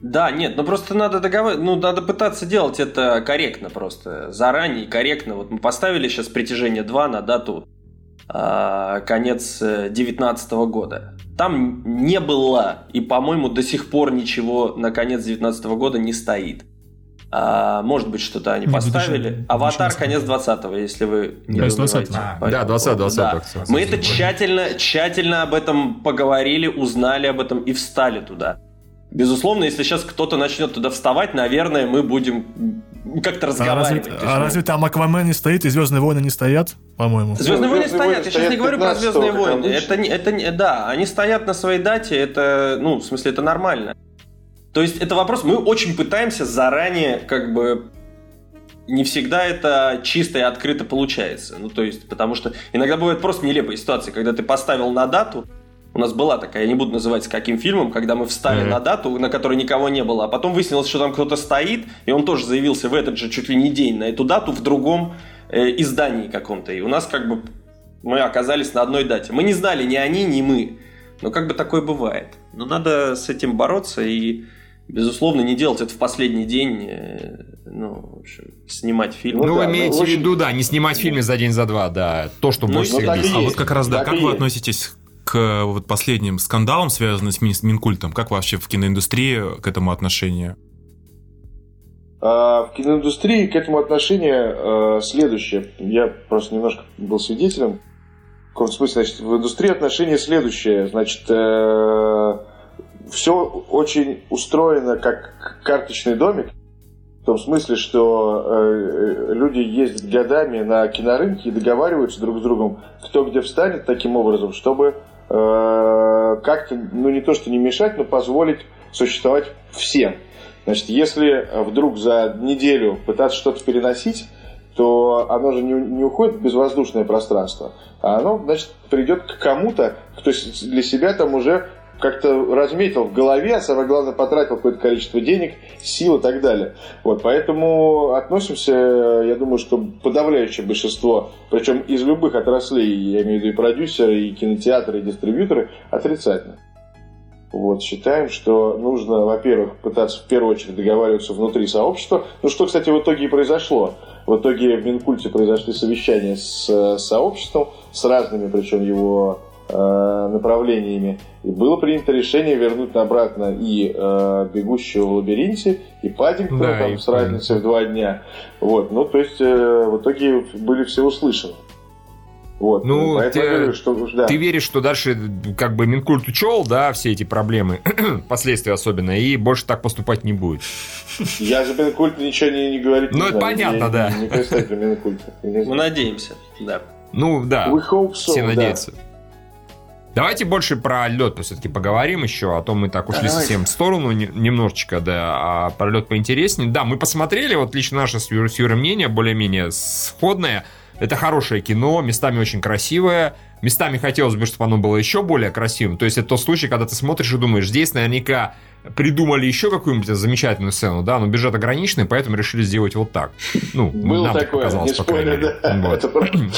Да, нет, ну просто надо договор... ну надо пытаться делать это корректно просто, заранее корректно. Вот мы поставили сейчас притяжение 2 на дату э, конец 2019 года. Там не было и, по-моему, до сих пор ничего на конец 2019 года не стоит. А, может быть, что-то они поставили. Аватар конец 20-го, если вы не да, 20 а, Да, 20 20 да. Мы это тщательно, тщательно об этом поговорили, узнали об этом и встали туда. Безусловно, если сейчас кто-то начнет туда вставать, наверное, мы будем как-то разговаривать. А разве, а разве там Аквамен не стоит и Звездные войны не стоят, по-моему? Звездные войны стоят. Я сейчас не говорю про Звездные войны. Это, это, да, они стоят на своей дате. Это, ну, в смысле, это нормально. То есть это вопрос, мы очень пытаемся заранее как бы не всегда это чисто и открыто получается. Ну, то есть, потому что иногда бывают просто нелепые ситуации, когда ты поставил на дату, у нас была такая, я не буду называть с каким фильмом, когда мы встали mm-hmm. на дату, на которой никого не было, а потом выяснилось, что там кто-то стоит, и он тоже заявился в этот же чуть ли не день на эту дату в другом э, издании каком-то. И у нас как бы мы оказались на одной дате. Мы не знали ни они, ни мы. Но как бы такое бывает. Но надо с этим бороться и, безусловно, не делать это в последний день. Э, ну, в общем, снимать фильм. Ну, ну да, имеете ну, в виду, да, не снимать фильм за день, за два, да. То, что ну, больше ну, всех бесит. А вот как раз, да, так как вы относитесь к вот последним скандалам, связанным с Минкультом? Как вообще в киноиндустрии к этому отношение? А, в киноиндустрии к этому отношение э, следующее. Я просто немножко был свидетелем. В каком смысле, значит, в индустрии отношение следующее. Значит, э, все очень устроено как карточный домик. В том смысле, что э, люди ездят годами на кинорынке и договариваются друг с другом, кто где встанет таким образом, чтобы Э, как-то, ну не то что не мешать, но позволить существовать всем. Значит, если вдруг за неделю пытаться что-то переносить, то оно же не, не уходит в безвоздушное пространство, а оно, значит, придет к кому-то, кто для себя там уже как-то разметил в голове, а самое главное, потратил какое-то количество денег, сил и так далее. Вот, поэтому относимся, я думаю, что подавляющее большинство, причем из любых отраслей, я имею в виду и продюсеры, и кинотеатры, и дистрибьюторы, отрицательно. Вот, считаем, что нужно, во-первых, пытаться в первую очередь договариваться внутри сообщества. Ну, что, кстати, в итоге и произошло. В итоге в Минкульте произошли совещания с сообществом, с разными, причем его Э, направлениями. И было принято решение вернуть обратно и э, «Бегущего в лабиринте», и «Паддингтона» да, там, и с разницей в два дня. Вот. Ну, то есть, э, в итоге были все услышаны. Вот. Ну, ты, говорю, что, да. ты веришь, что дальше как бы Минкульт учел, да, все эти проблемы, последствия особенно, и больше так поступать не будет. Я за Минкульт ничего не, не говорю. Ну, это понятно, да. Не, не представитель Минкульта. Мы надеемся, да. Ну, да. We hope so, все надеются. Да. Давайте больше про лед все-таки поговорим еще, а то мы так ушли Давайте. совсем в сторону немножечко, да, а про лед поинтереснее. Да, мы посмотрели, вот лично наше с Юрой мнение более-менее сходное. Это хорошее кино, местами очень красивое, местами хотелось бы, чтобы оно было еще более красивым. То есть это тот случай, когда ты смотришь и думаешь, здесь наверняка придумали еще какую-нибудь замечательную сцену, да, но бюджет ограниченный, поэтому решили сделать вот так. Ну, Было нам такое, так показалось, по крайней мере. Да. Вот.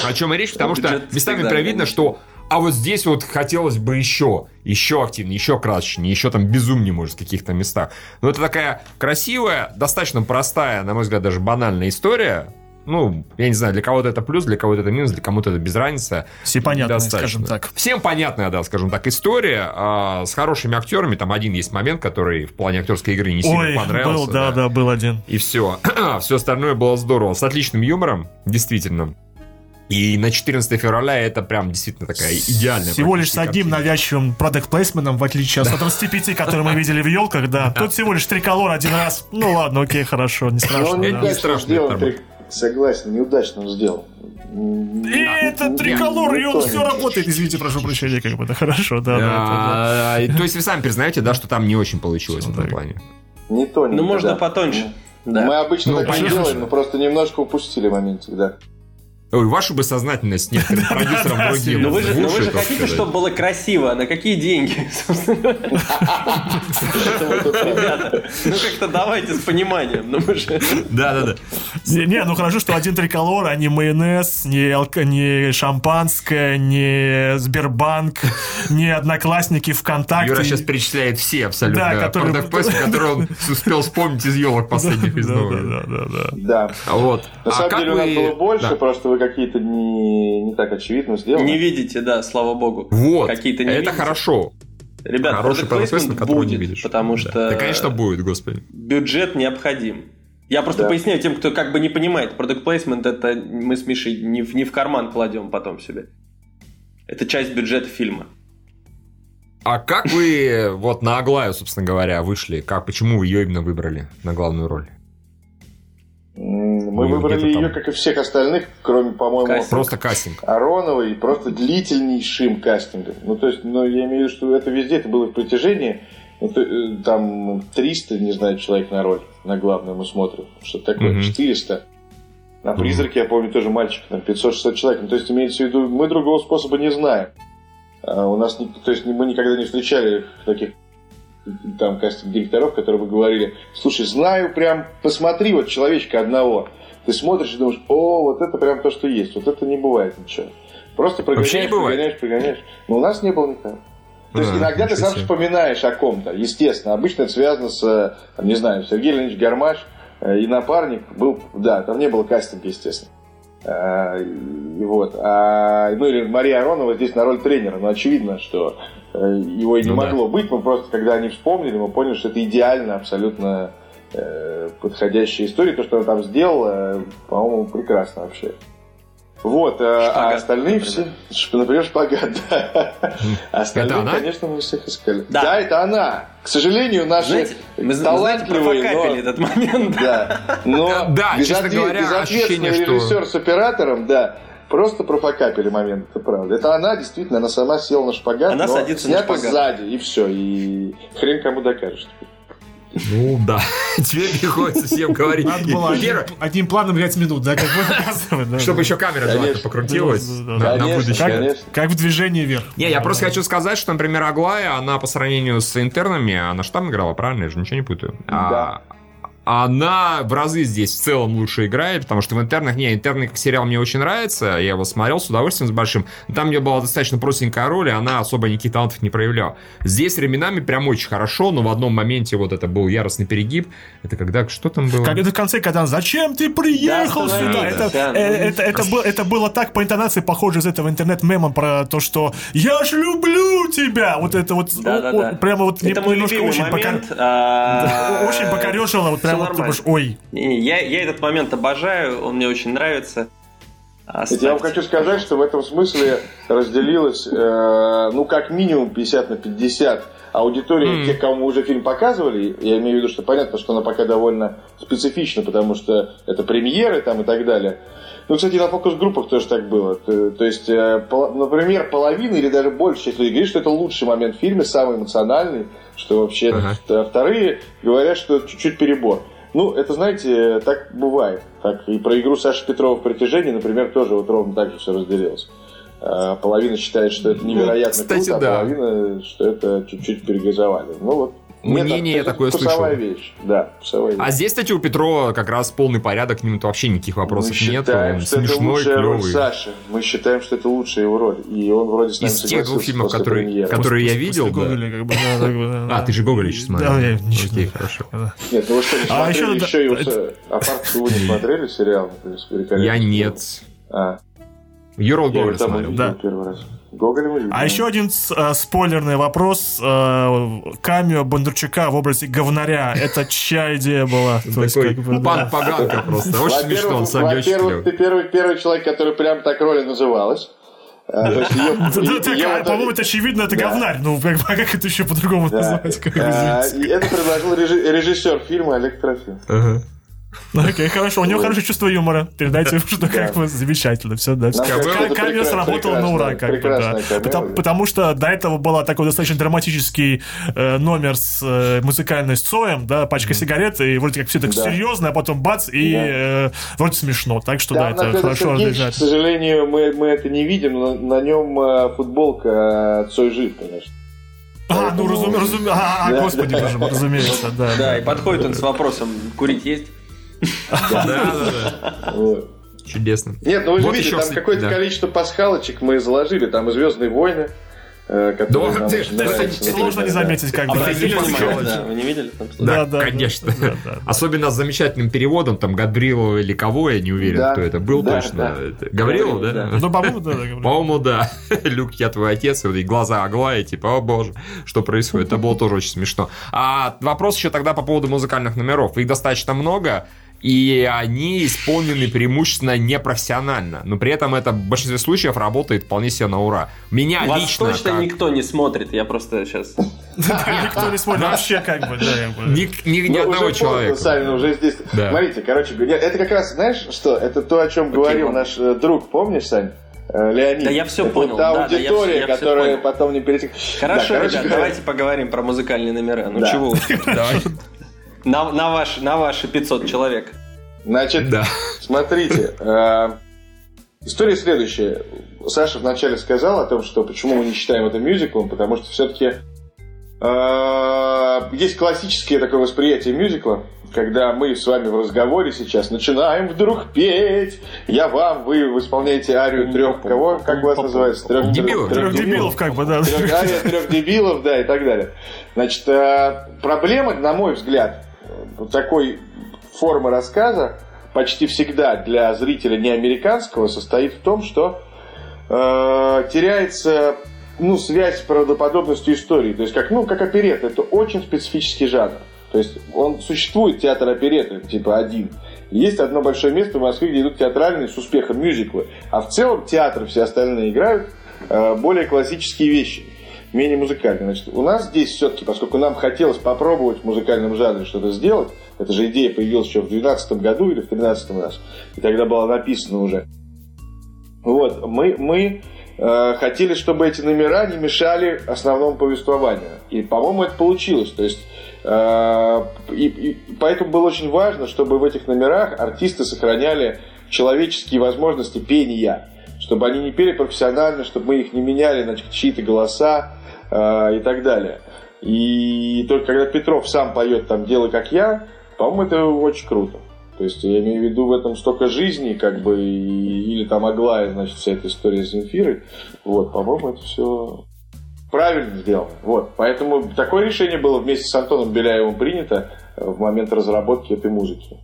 О чем и речь, потому что местами прям видно, что а вот здесь вот хотелось бы еще, еще активнее, еще красочнее, еще там безумнее, может, в каких-то местах. Но это такая красивая, достаточно простая, на мой взгляд, даже банальная история. Ну, я не знаю, для кого-то это плюс, для кого-то это минус, для кого-то это без разницы. Все понятно, скажем так. Всем понятная, да, скажем так, история а, с хорошими актерами. Там один есть момент, который в плане актерской игры не сильно Ой, понравился. Был, да, да, да, был один. И все. все остальное было здорово. С отличным юмором, действительно. И на 14 февраля это прям действительно такая идеальная Всего лишь с одним навязчивым продукт плейсменом в отличие от 125, который мы видели в елках, да. Тут всего лишь триколор один раз. Ну ладно, окей, хорошо, не страшно. Ну, не страшно. Согласен, неудачно он сделал. И это триколор, и он все работает. Извините, прошу прощения, как бы это хорошо, да. То есть вы сами признаете, да, что там не очень получилось в этом плане? Не то, не Ну, можно потоньше. Мы обычно ну, так делаем, мы просто немножко упустили моментик, да. Ой, вашу бы сознательность некоторым продюсерам другим. Но вы же, но вы же хотите, чтобы было красиво. На какие деньги? Ребята, ну как-то давайте с пониманием. Ну да, да, да. Не, ну хорошо, что один триколор, а не майонез, не шампанское, не Сбербанк, не Одноклассники ВКонтакте. Юра сейчас перечисляет все абсолютно. Да, которые... он успел вспомнить из елок последних из новых. Да, да, да. Да. Вот. На самом а деле у нас было больше, просто вы какие-то не, не так очевидно сделаны. Не видите, да, слава богу. Вот, какие-то не это видите. хорошо. Ребят, Хороший продукт который не видишь. Потому что... Да. да, конечно, будет, господи. Бюджет необходим. Я просто да. поясняю тем, кто как бы не понимает. Product placement это мы с Мишей не в, не в карман кладем потом себе. Это часть бюджета фильма. А как вы вот на Аглаю, собственно говоря, вышли? Как, почему вы ее именно выбрали на главную роль? Мы ну, выбрали ее, там... как и всех остальных, кроме, по-моему, Кастинг. просто кастинг. Ароновой, просто длительнейшим кастингом. Ну, то есть, ну, я имею в виду, что это везде, это было в протяжении Ну, э, там 300, не знаю, человек на роль, на главную мы смотрим. Что-то такое, mm-hmm. 400. На призраке, я помню, тоже мальчик, там 500-600 человек. Ну, то есть, имеется в виду, мы другого способа не знаем. А у нас, то есть, мы никогда не встречали таких там кастинг-директоров, которые бы говорили, слушай, знаю прям, посмотри вот человечка одного. Ты смотришь и думаешь, о, вот это прям то, что есть. Вот это не бывает ничего. Просто прогоняешь, прогоняешь, прогоняешь. Но у нас не было никого. То есть а, иногда ты сам вспоминаешь о ком-то, естественно. Обычно это связано с, не знаю, Сергей Леонидович Гармаш э, и напарник был, да, там не было кастинга, естественно. А, и вот. А, ну или Мария Аронова здесь на роль тренера. Но очевидно, что э, его и не ну, могло да. быть. Мы просто, когда они вспомнили, мы поняли, что это идеально, абсолютно э, подходящая история. То, что она там сделала, по-моему, прекрасно вообще. Вот, шпагат, а остальные например. все, например, шпагат, да. Остальные, это конечно, мы всех искали. Да. да, это она. К сожалению, наши знаете, мы, талантливые, мы но... этот момент. Да, но да, честно говоря, безответственный ощущение, режиссер с оператором, да, просто профокапили момент, это правда. Это она, действительно, она сама села на шпагат, она но садится на шпагат. сзади, и все, и хрен кому докажешь. Ну да, тебе приходится всем говорить. Надо было одним, одним планом 5 минут, да, как бы Чтобы еще камера желательно покрутилась на, будущее. Как, в движении вверх. Не, я просто хочу сказать, что, например, Аглая, она по сравнению с интернами, она же там играла, правильно? Я же ничего не путаю. Да. А, она в разы здесь в целом лучше играет, потому что в интернах, не, интерны как сериал мне очень нравится, я его смотрел с удовольствием с большим, там где была достаточно простенькая роль, и она особо никаких талантов не проявляла. Здесь временами прям очень хорошо, но в одном моменте вот это был яростный перегиб, это когда, что там было? Как это в конце, когда зачем ты приехал да, сюда? Это, да, э, это, это, это, было, это было так по интонации похоже из этого интернет-мема про то, что я ж люблю тебя, вот это вот, да, да, да. прямо вот это немножко очень, момент, покор... а... очень покорежило, вот прямо нормально. Думаешь, ой. Я, я этот момент обожаю, он мне очень нравится. Оставьте. Я вам хочу сказать, что в этом смысле разделилось, э, ну, как минимум 50 на 50 аудитория mm. тех, кому уже фильм показывали. Я имею в виду, что понятно, что она пока довольно специфична, потому что это премьеры там и так далее. Ну, кстати, на фокус-группах тоже так было. То, то есть, э, например, половина или даже больше часть людей говорит, что это лучший момент в фильме, самый эмоциональный, что вообще... Uh-huh. А вторые говорят, что чуть-чуть перебор. Ну, это, знаете, так бывает. Так и про игру Саши Петрова в притяжении, например, тоже вот ровно так же все разделилось. А, половина считает, что это ну, невероятно ну, кстати, круто, а половина, что это чуть-чуть перегазовали. Ну вот Мнение я такое слышал. вещь, да, вещь. А здесь, кстати, у Петрова как раз полный порядок, к нему вообще никаких вопросов Мы нет. считаем, он что смешной, это клевый. роль Саши. Мы считаем, что это лучшая его роль. И он вроде с нами Из тех двух фильмов, которые, которые я видел, да. Гоголя, как бы, да, как бы, да, А, ты же Гоголя еще смотрел. Да, я ничего. Окей, хорошо. Нет, ну вы что, не а смотрели еще, еще его... А парк не смотрели сериал? Я нет. А. Юрл Гоголь смотрел. Да. Первый раз. Гоголем А еще один э, спойлерный вопрос. Э, камео Бондарчука в образе говнаря. Это чья идея была? То есть, как бы, Пан Поганка просто. Очень смешно, он сам Во-первых, ты первый, первый человек, который прям так роли называлась. По-моему, это очевидно, это говнарь. Ну, как, а это еще по-другому назвать? Это предложил режиссер фильма Олег Трофим. Окей, хорошо. У него хорошее чувство юмора. Передайте ему, что как бы замечательно. Все, да. Камера сработала на ура, как бы, да. Потому что до этого был такой достаточно драматический э, номер с э, музыкальной с Цоем, да, пачка сигарет, и вроде как все так серьезно, а потом бац, и э, вроде смешно. Так что, да, это хорошо К сожалению, мы мы это не видим, но на нем футболка Цой жив, конечно. А, ну разумеется, а, господи боже мой, разумеется, да. Да, и подходит он с вопросом, курить есть? Да, да, да. Чудесно. Нет, ну вы же видите, там какое-то количество пасхалочек мы заложили. Там и Звездные войны, э, которые да, нам ты, это сложно не заметить, как а бы. Вы не видели? Да, да, конечно. Особенно с замечательным переводом, там Габрилова или кого, я не уверен, кто это был точно. Гаврилов, да? Ну, по-моему, да. По-моему, да. Люк, я твой отец, и глаза Аглая, типа, о боже, что происходит. Это было тоже очень смешно. А вопрос еще тогда по поводу музыкальных номеров. Их достаточно много и они исполнены преимущественно непрофессионально, но при этом это в большинстве случаев работает вполне себе на ура. Меня Вас лично точно как... никто не смотрит, я просто сейчас... Никто не смотрит вообще как бы, Ни ну, одного человека. Сами уже здесь... Смотрите, короче, это как раз, знаешь, что? Это то, о чем говорил наш э, друг, помнишь, Сань? Э, Леонид. Да я все это понял. Вот та да, аудитория, да, я, я которая потом не перетек. Хорошо, да, ребят, короче, давайте поговорим про музыкальные номера. Ну Да. чего? уж. На, на, ваш, на ваши 500 человек. Значит, Да. смотрите, э, история следующая. Саша вначале сказал о том, что почему мы не считаем это мюзиклом, потому что все-таки есть классическое такое восприятие мюзикла, когда мы с вами в разговоре сейчас начинаем вдруг петь. Я вам, вы, вы исполняете арию трех кого? Как вас называется? Трех Дебилов. Трех дебилов, как бы, да. Трех, ария трех дебилов, да, и так далее. Значит, э, проблема, на мой взгляд, вот такой формы рассказа почти всегда для зрителя не американского состоит в том, что э, теряется ну, связь с правдоподобностью истории. То есть, как, ну, как оперета, это очень специфический жанр. То есть, он существует, театр опереты, типа один. Есть одно большое место в Москве, где идут театральные с успехом мюзиклы. А в целом театры все остальные играют э, более классические вещи, менее музыкальные. Значит, у нас здесь все-таки, поскольку нам хотелось попробовать в музыкальном жанре что-то сделать, эта же идея появилась еще в 2012 году или в 2013 раз, и тогда была написана уже. Вот, мы, мы э, хотели, чтобы эти номера не мешали основному повествованию. И, по-моему, это получилось. То есть, э, и, и поэтому было очень важно, чтобы в этих номерах артисты сохраняли человеческие возможности пения. Чтобы они не пели профессионально, чтобы мы их не меняли на чьи-то голоса э, и так далее. И только когда Петров сам поет там «Делай как я», по-моему, это очень круто. То есть я имею в виду в этом столько жизни, как бы, и- или там Аглая, значит, вся эта история с Земфирой. Вот, по-моему, это все правильно сделано. Вот, поэтому такое решение было вместе с Антоном Беляевым принято в момент разработки этой музыки.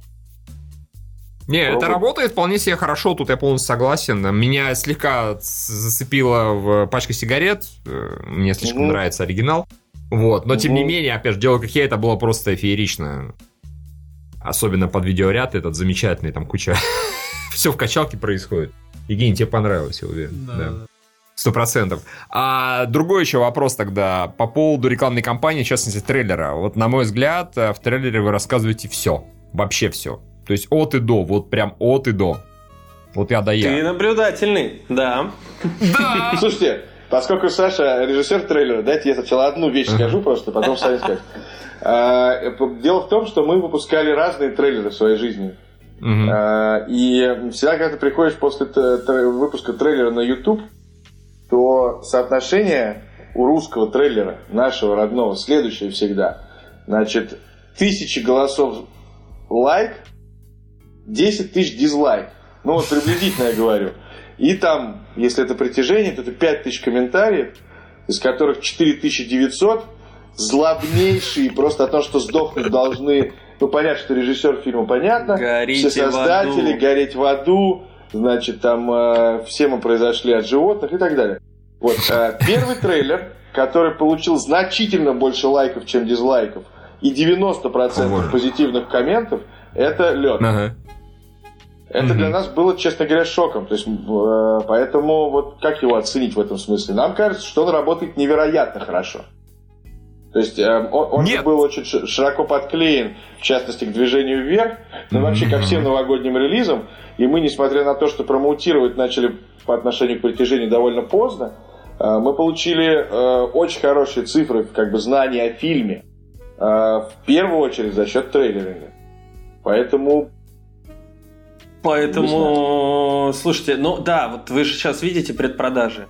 Не, это Пробуй. работает вполне себе хорошо, тут я полностью согласен. Меня слегка зацепила в пачка сигарет, э, мне слишком Мгм. нравится оригинал. Вот, но тем не менее, опять же, дело как я, это было просто феерично. Особенно под видеоряд этот замечательный, там куча... Все в качалке происходит. Евгений, тебе понравилось, я уверен. Да. Сто процентов. А другой еще вопрос тогда по поводу рекламной кампании, в частности, трейлера. Вот, на мой взгляд, э, в трейлере вы рассказываете все. Вообще все. То есть от и до, вот прям от и до. Вот я да Ты наблюдательный, да. Слушайте, поскольку Саша режиссер трейлера, дайте я сначала одну вещь скажу просто, потом сами скажете. А, Дело в том, что мы выпускали разные трейлеры в своей жизни. А, И всегда, когда ты приходишь после выпуска трейлера на YouTube, то соотношение у русского трейлера, нашего родного, следующее всегда. Значит, тысячи голосов лайк, 10 тысяч дизлайк. Ну вот приблизительно я говорю. И там, если это притяжение, то это 5 тысяч комментариев, из которых 4900 злобнейшие, просто о том, что сдохнуть должны. Ну, понятно, что режиссер фильма понятно. Горите все в создатели, аду. гореть в аду, значит, там э, все мы произошли от животных и так далее. Вот, э, первый трейлер, который получил значительно больше лайков, чем дизлайков, и 90% Боже. позитивных комментов, это лед. Ага. Это Мгм. для нас было, честно говоря, шоком. То есть, э, поэтому вот как его оценить в этом смысле? Нам кажется, что он работает невероятно хорошо. То есть э, он, Нет. был очень широко подклеен, в частности, к движению вверх, но вообще ко всем новогодним релизам. И мы, несмотря на то, что промоутировать начали по отношению к притяжению довольно поздно, э, мы получили э, очень хорошие цифры, как бы знания о фильме. э, в первую очередь за счет трейлеринга. Поэтому Поэтому, слушайте, ну да, вот вы же сейчас видите предпродажи.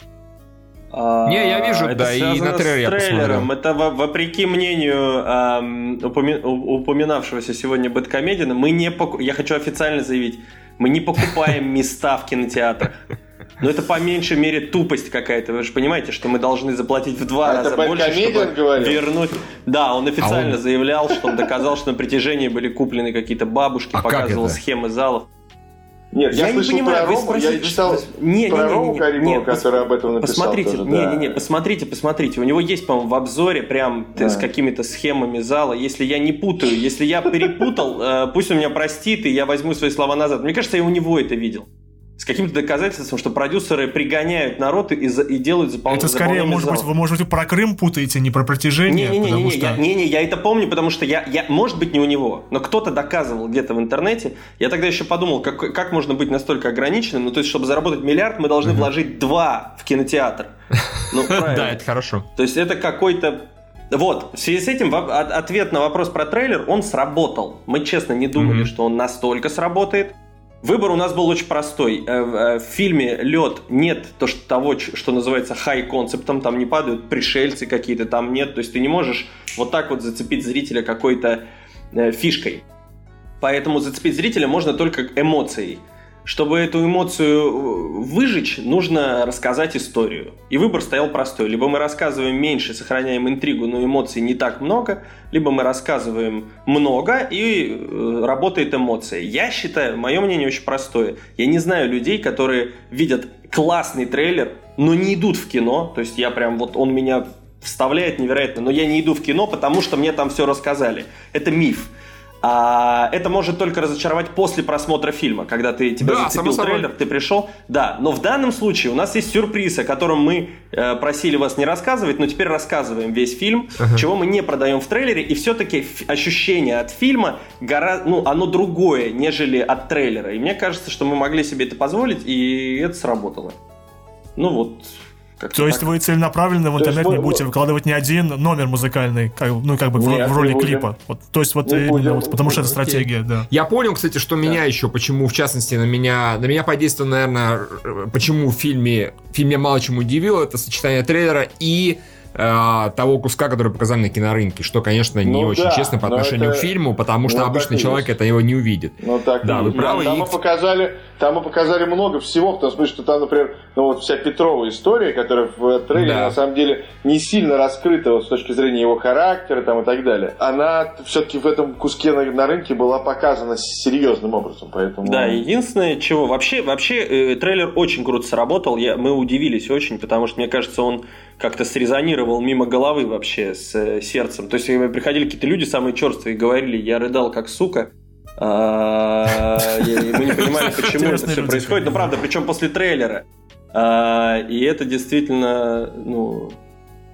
А, Не, я вижу, это да, и на трейлер с я трейлером. Это во- вопреки мнению ам, упоми- у- упоминавшегося сегодня Бэткомедина, мы не поку- я хочу официально заявить, мы не покупаем места в кинотеатрах. Но это по меньшей мере тупость какая-то. Вы же понимаете, что мы должны заплатить в два А это раза больше, чтобы говорил? вернуть. Да, он официально А он- заявлял, что он доказал, что на притяжении были куплены какие-то бабушки, А показывал схемы залов. Нет, я, не слышал понимаю, про вы Рому, спросите, я читал не, про не, не, Рому не, Каримова, не, пос- который об этом написал. Посмотрите, тоже, не, да. не, не, посмотрите, посмотрите. У него есть, по-моему, в обзоре прям Да. с какими-то схемами зала. Если я не путаю, если я перепутал, э, пусть он меня простит, и я возьму свои слова назад. Мне кажется, я у него это видел. С каким-то доказательством, что продюсеры пригоняют народ и, и делают заполнение. Это скорее, может быть, вы, может быть, про Крым путаете, не про протяжение. Не-не-не, не, что... я, не, не, я это помню, потому что я, я, может быть, не у него, но кто-то доказывал где-то в интернете. Я тогда еще подумал, как, как можно быть настолько ограниченным. Ну, то есть, чтобы заработать миллиард, мы должны вложить два в кинотеатр. Ну, Да, это хорошо. То есть, это какой-то вот, в связи с этим ответ на вопрос про трейлер, он сработал. Мы честно не думали, mm-hmm. что он настолько сработает. Выбор у нас был очень простой. Э, э, в фильме «Лед» нет то, что, того, что называется хай-концептом, там не падают пришельцы какие-то, там нет. То есть ты не можешь вот так вот зацепить зрителя какой-то э, фишкой. Поэтому зацепить зрителя можно только эмоцией. Чтобы эту эмоцию э, выжечь, нужно рассказать историю. И выбор стоял простой. Либо мы рассказываем меньше, сохраняем интригу, но эмоций не так много, либо мы рассказываем много и э, работает эмоция. Я считаю, мое мнение очень простое. Я не знаю людей, которые видят классный трейлер, но не идут в кино. То есть я прям вот он меня вставляет невероятно, но я не иду в кино, потому что мне там все рассказали. Это миф. А, это может только разочаровать после просмотра фильма, когда ты тебя да, зацепил трейлер, ты пришел. Да, но в данном случае у нас есть сюрприз, о котором мы э, просили вас не рассказывать, но теперь рассказываем весь фильм, uh-huh. чего мы не продаем в трейлере, и все-таки ощущение от фильма гораздо, ну, оно другое, нежели от трейлера. И мне кажется, что мы могли себе это позволить, и это сработало. Ну вот, как То есть так. вы целенаправленно в интернет не будете выкладывать ни один номер музыкальный, как, ну как бы Нет, в, в роли клипа. Вот, то есть вот именно будем, вот, потому что это стратегия, да. Я понял, кстати, что да. меня еще, почему в частности на меня, на меня подействовало, наверное, почему в фильме, в фильме мало чему удивило, это сочетание трейлера и э, того куска, который показали на кинорынке, что, конечно, не ну, очень да, честно по отношению это... к фильму, потому что ну, обычный человек это его не увидит. Ну так да, вы правы. Там, и... мы показали, там мы показали много всего, в том смысле, что там, например, ну вот вся Петрова история, которая в трейлере да. на самом деле не сильно раскрыта вот, с точки зрения его характера там, и так далее. Она все-таки в этом куске на, на рынке была показана серьезным образом, поэтому... Да, единственное, чего... Вообще, вообще э, трейлер очень круто сработал, я, мы удивились очень, потому что, мне кажется, он как-то срезонировал мимо головы вообще с э, сердцем. То есть приходили какие-то люди самые черствые и говорили, я рыдал как сука. А, мы не понимали, почему это все происходит. Но правда, причем после трейлера. А, и это действительно, ну,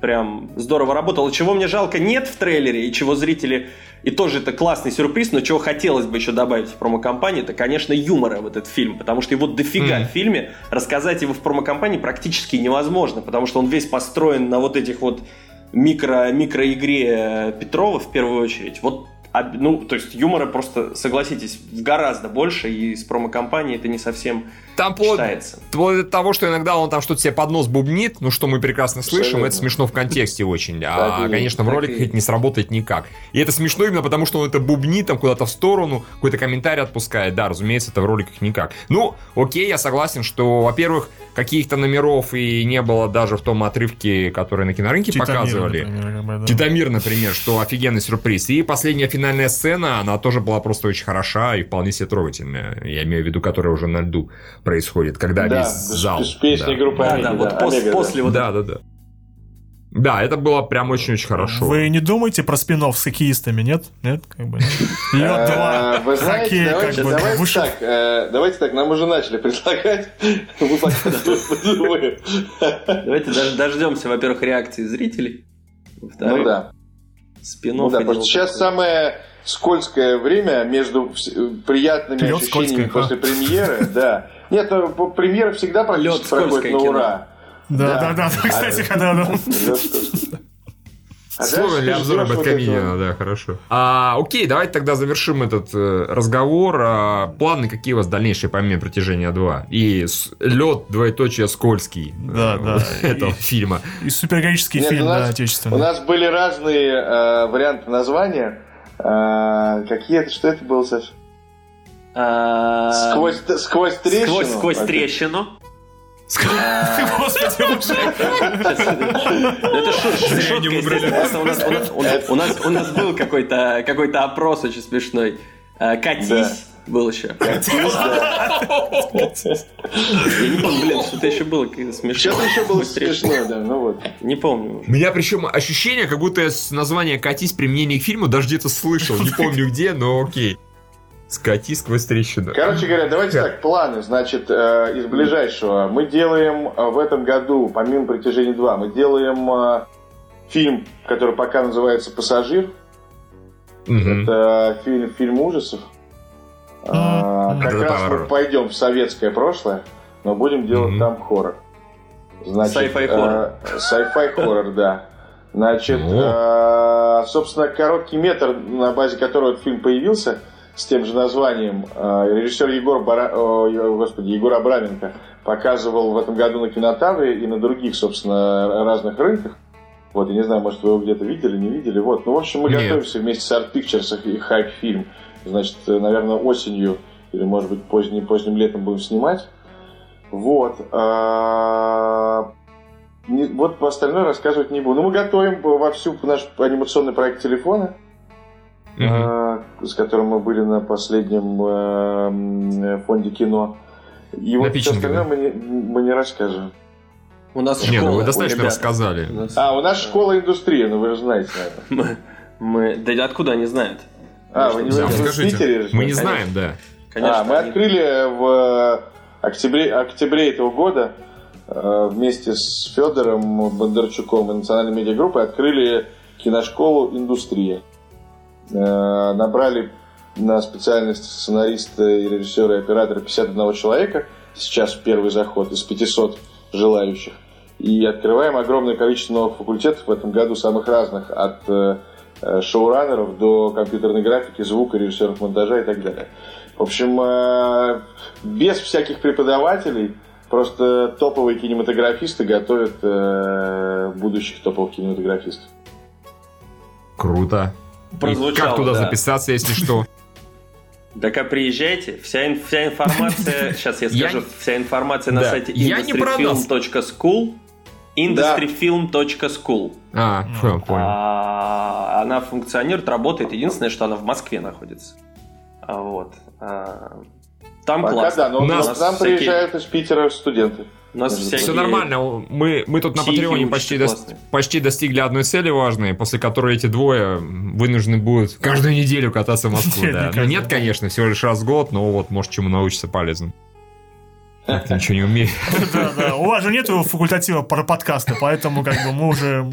прям здорово работало. Чего мне жалко нет в трейлере, и чего зрители... И тоже это классный сюрприз, но чего хотелось бы еще добавить в промо-компании, это, конечно, юмора в этот фильм, потому что его дофига mm. в фильме, рассказать его в промо-компании практически невозможно, потому что он весь построен на вот этих вот микро, микроигре Петрова в первую очередь. Вот ну, то есть юмора просто, согласитесь, гораздо больше, и с промо-компанией это не совсем там читается. Вплоть до того, что иногда он там что-то себе под нос бубнит, ну, что мы прекрасно слышим, Абсолютно. это смешно в контексте очень. А, конечно, в роликах это не сработает никак. И это смешно именно потому, что он это бубнит там куда-то в сторону, какой-то комментарий отпускает. Да, разумеется, это в роликах никак. Ну, окей, я согласен, что, во-первых, каких-то номеров и не было даже в том отрывке, который на кинорынке Титамир, показывали. Например, да. Титамир, например, что офигенный сюрприз. И последняя финальная сцена, она тоже была просто очень хороша и вполне себе трогательная. Я имею в виду, которая уже на льду происходит, когда да, весь зал... С песней да. группы да, да, вот да, после, после вот... Да, да, да. Да, это было прям очень-очень хорошо. Вы не думаете про спин с хоккеистами, нет? Нет? Как бы, Лед 2, э, Вы знаете, давайте, давайте так, э, давайте так, нам уже начали предлагать. Давайте дождемся, во-первых, реакции зрителей. Ну да. Спинов. Ну да, сейчас самое скользкое время между приятными ощущениями после премьеры, да. Нет, ну, премьера всегда практически проходит на ура. Да, да, да, кстати, да, да. А Слово для обзора Бэткомедиана, да, хорошо. А, окей, давайте тогда завершим этот э, разговор. А, планы какие у вас дальнейшие помимо протяжения 2? И лед, двоеточие, скользкий. Да, э, да. Этого и, фильма. И супергероический фильм, нас, да, отечественный. У нас были разные э, варианты названия. Э, какие это, что это было, Саша? А, сквозь, сквозь трещину. Сквозь, сквозь трещину. Господи, Это шутка, У нас у нас был какой-то какой-то опрос очень смешной. А, Катись был еще. Я не помню, блин, что-то еще было смешно. Что-то еще было смешно, да, ну вот. Не помню. У меня причем ощущение, как будто названия «Катись» применение к фильму даже где-то слышал. Не помню где, но окей. Скати сквозь трещину. Короче говоря, давайте так, планы. Значит, э, из ближайшего. Мы делаем э, в этом году, помимо «Притяжения 2», мы делаем э, фильм, который пока называется «Пассажир». Мгм. Это фильм, фильм ужасов. А, как Это раз мы пойдем в советское прошлое, но будем делать Мгм. там хоррор. Значит, Sci-fi хоррор. э, Sci-fi хоррор, да. Значит, э, собственно, короткий метр, на базе которого этот фильм появился, с тем же названием, э, режиссер Егор, Бара... о, господи, Егор Абраменко показывал в этом году на кинотавре и на других, собственно, разных рынках. Вот, я не знаю, может, вы его где-то видели, не видели. Вот, ну, в общем, мы Нет. готовимся вместе с Art Pictures и Hype Film. Значит, э, наверное, осенью или, может быть, поздним, поздним летом будем снимать. Вот. а, не- вот по остальное рассказывать не буду. Ну, мы готовим вовсю наш анимационный проект телефона, А, с которым мы были на последнем э, фонде кино. И вот все остальное мы не, мы не расскажем. У нас Не, ну школа. вы у достаточно ребят. рассказали. У нас- А, у нас школа индустрии, ну вы же знаете. Мы, мы- да откуда они знают? А, вы не вы в. Питере же? Мы не знаем, да. Конечно. а, мы они- открыли в октябре, октябре этого года э, вместе с Федором Бондарчуком и Национальной медиагруппой открыли киношколу «Индустрия». Э, Набрали на специальность сценариста и режиссера и оператора 51 человека. Сейчас первый заход из 500 желающих. И открываем огромное количество новых факультетов в этом году, самых разных, от э, э, шоураннеров до компьютерной графики, звука, режиссеров монтажа и так далее. В общем, без всяких преподавателей, просто топовые кинематографисты готовят будущих топовых кинематографистов. Круто. Прозвучало, как туда да. записаться, если что? Так а приезжайте, вся, ин- вся информация, сейчас я Я- скажу, вся информация на Да. сайте industryfilm.school industryfilm.school А, понял, понял. А, Она функционирует, работает, единственное, что она в Москве находится. А, Вот. Там Пока классно. да, но У нас к нам всякие- приезжают из Питера студенты. У нас Все всякие- Все нормально. Мы, мы тут на Патреоне почти, классные. почти достигли одной цели важной, после которой эти двое вынуждены будут каждую неделю кататься в Москву. Да. Ну, нет, конечно, всего лишь раз в год, но вот, может, чему научиться полезно. Ты ничего не умеешь. Да, да. У вас же нету факультатива про подкасты, поэтому как бы мы уже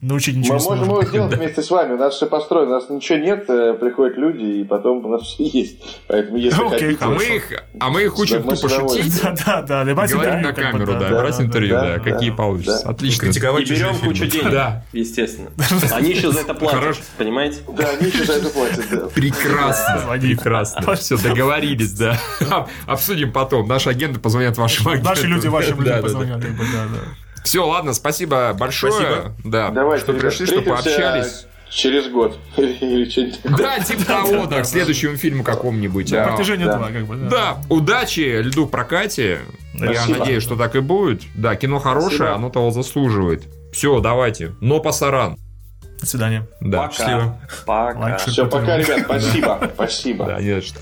научить ничего Мы не можем сможем. его сделать вместе с вами. У нас все построено, у нас ничего нет, э, приходят люди, и потом у нас все есть. Поэтому если Окей, хотите... А мы их, а мы их учим мы с тупо шутить, Да, да, да. Давайте говорить интервью, на камеру, да, да, брать да, интервью, да, да, да, какие да. получится. Да. Отлично. Критиковать И чужие берем кучу денег, Да. естественно. Они еще за это платят, Хорош. понимаете? Да, они еще за это платят. да. Прекрасно, прекрасно. Все, договорились, да. Обсудим потом. Наши агенты позвонят вашим агентам. Наши люди вашим людям позвонят. Все, ладно, спасибо большое. Спасибо. Да, Давайте, что пришли, что пообщались. Через год. Да, типа того, да, к следующему фильму какому-нибудь. А, Протяжение да. 2, как бы, да. Да, удачи льду в прокате. Я надеюсь, что так и будет. Да, кино хорошее, оно того заслуживает. Все, давайте. Но пасаран. До свидания. Да, Пока. Счастливо. Пока. Лайк, Все, пока, ребят. Спасибо. Спасибо. да, не за что.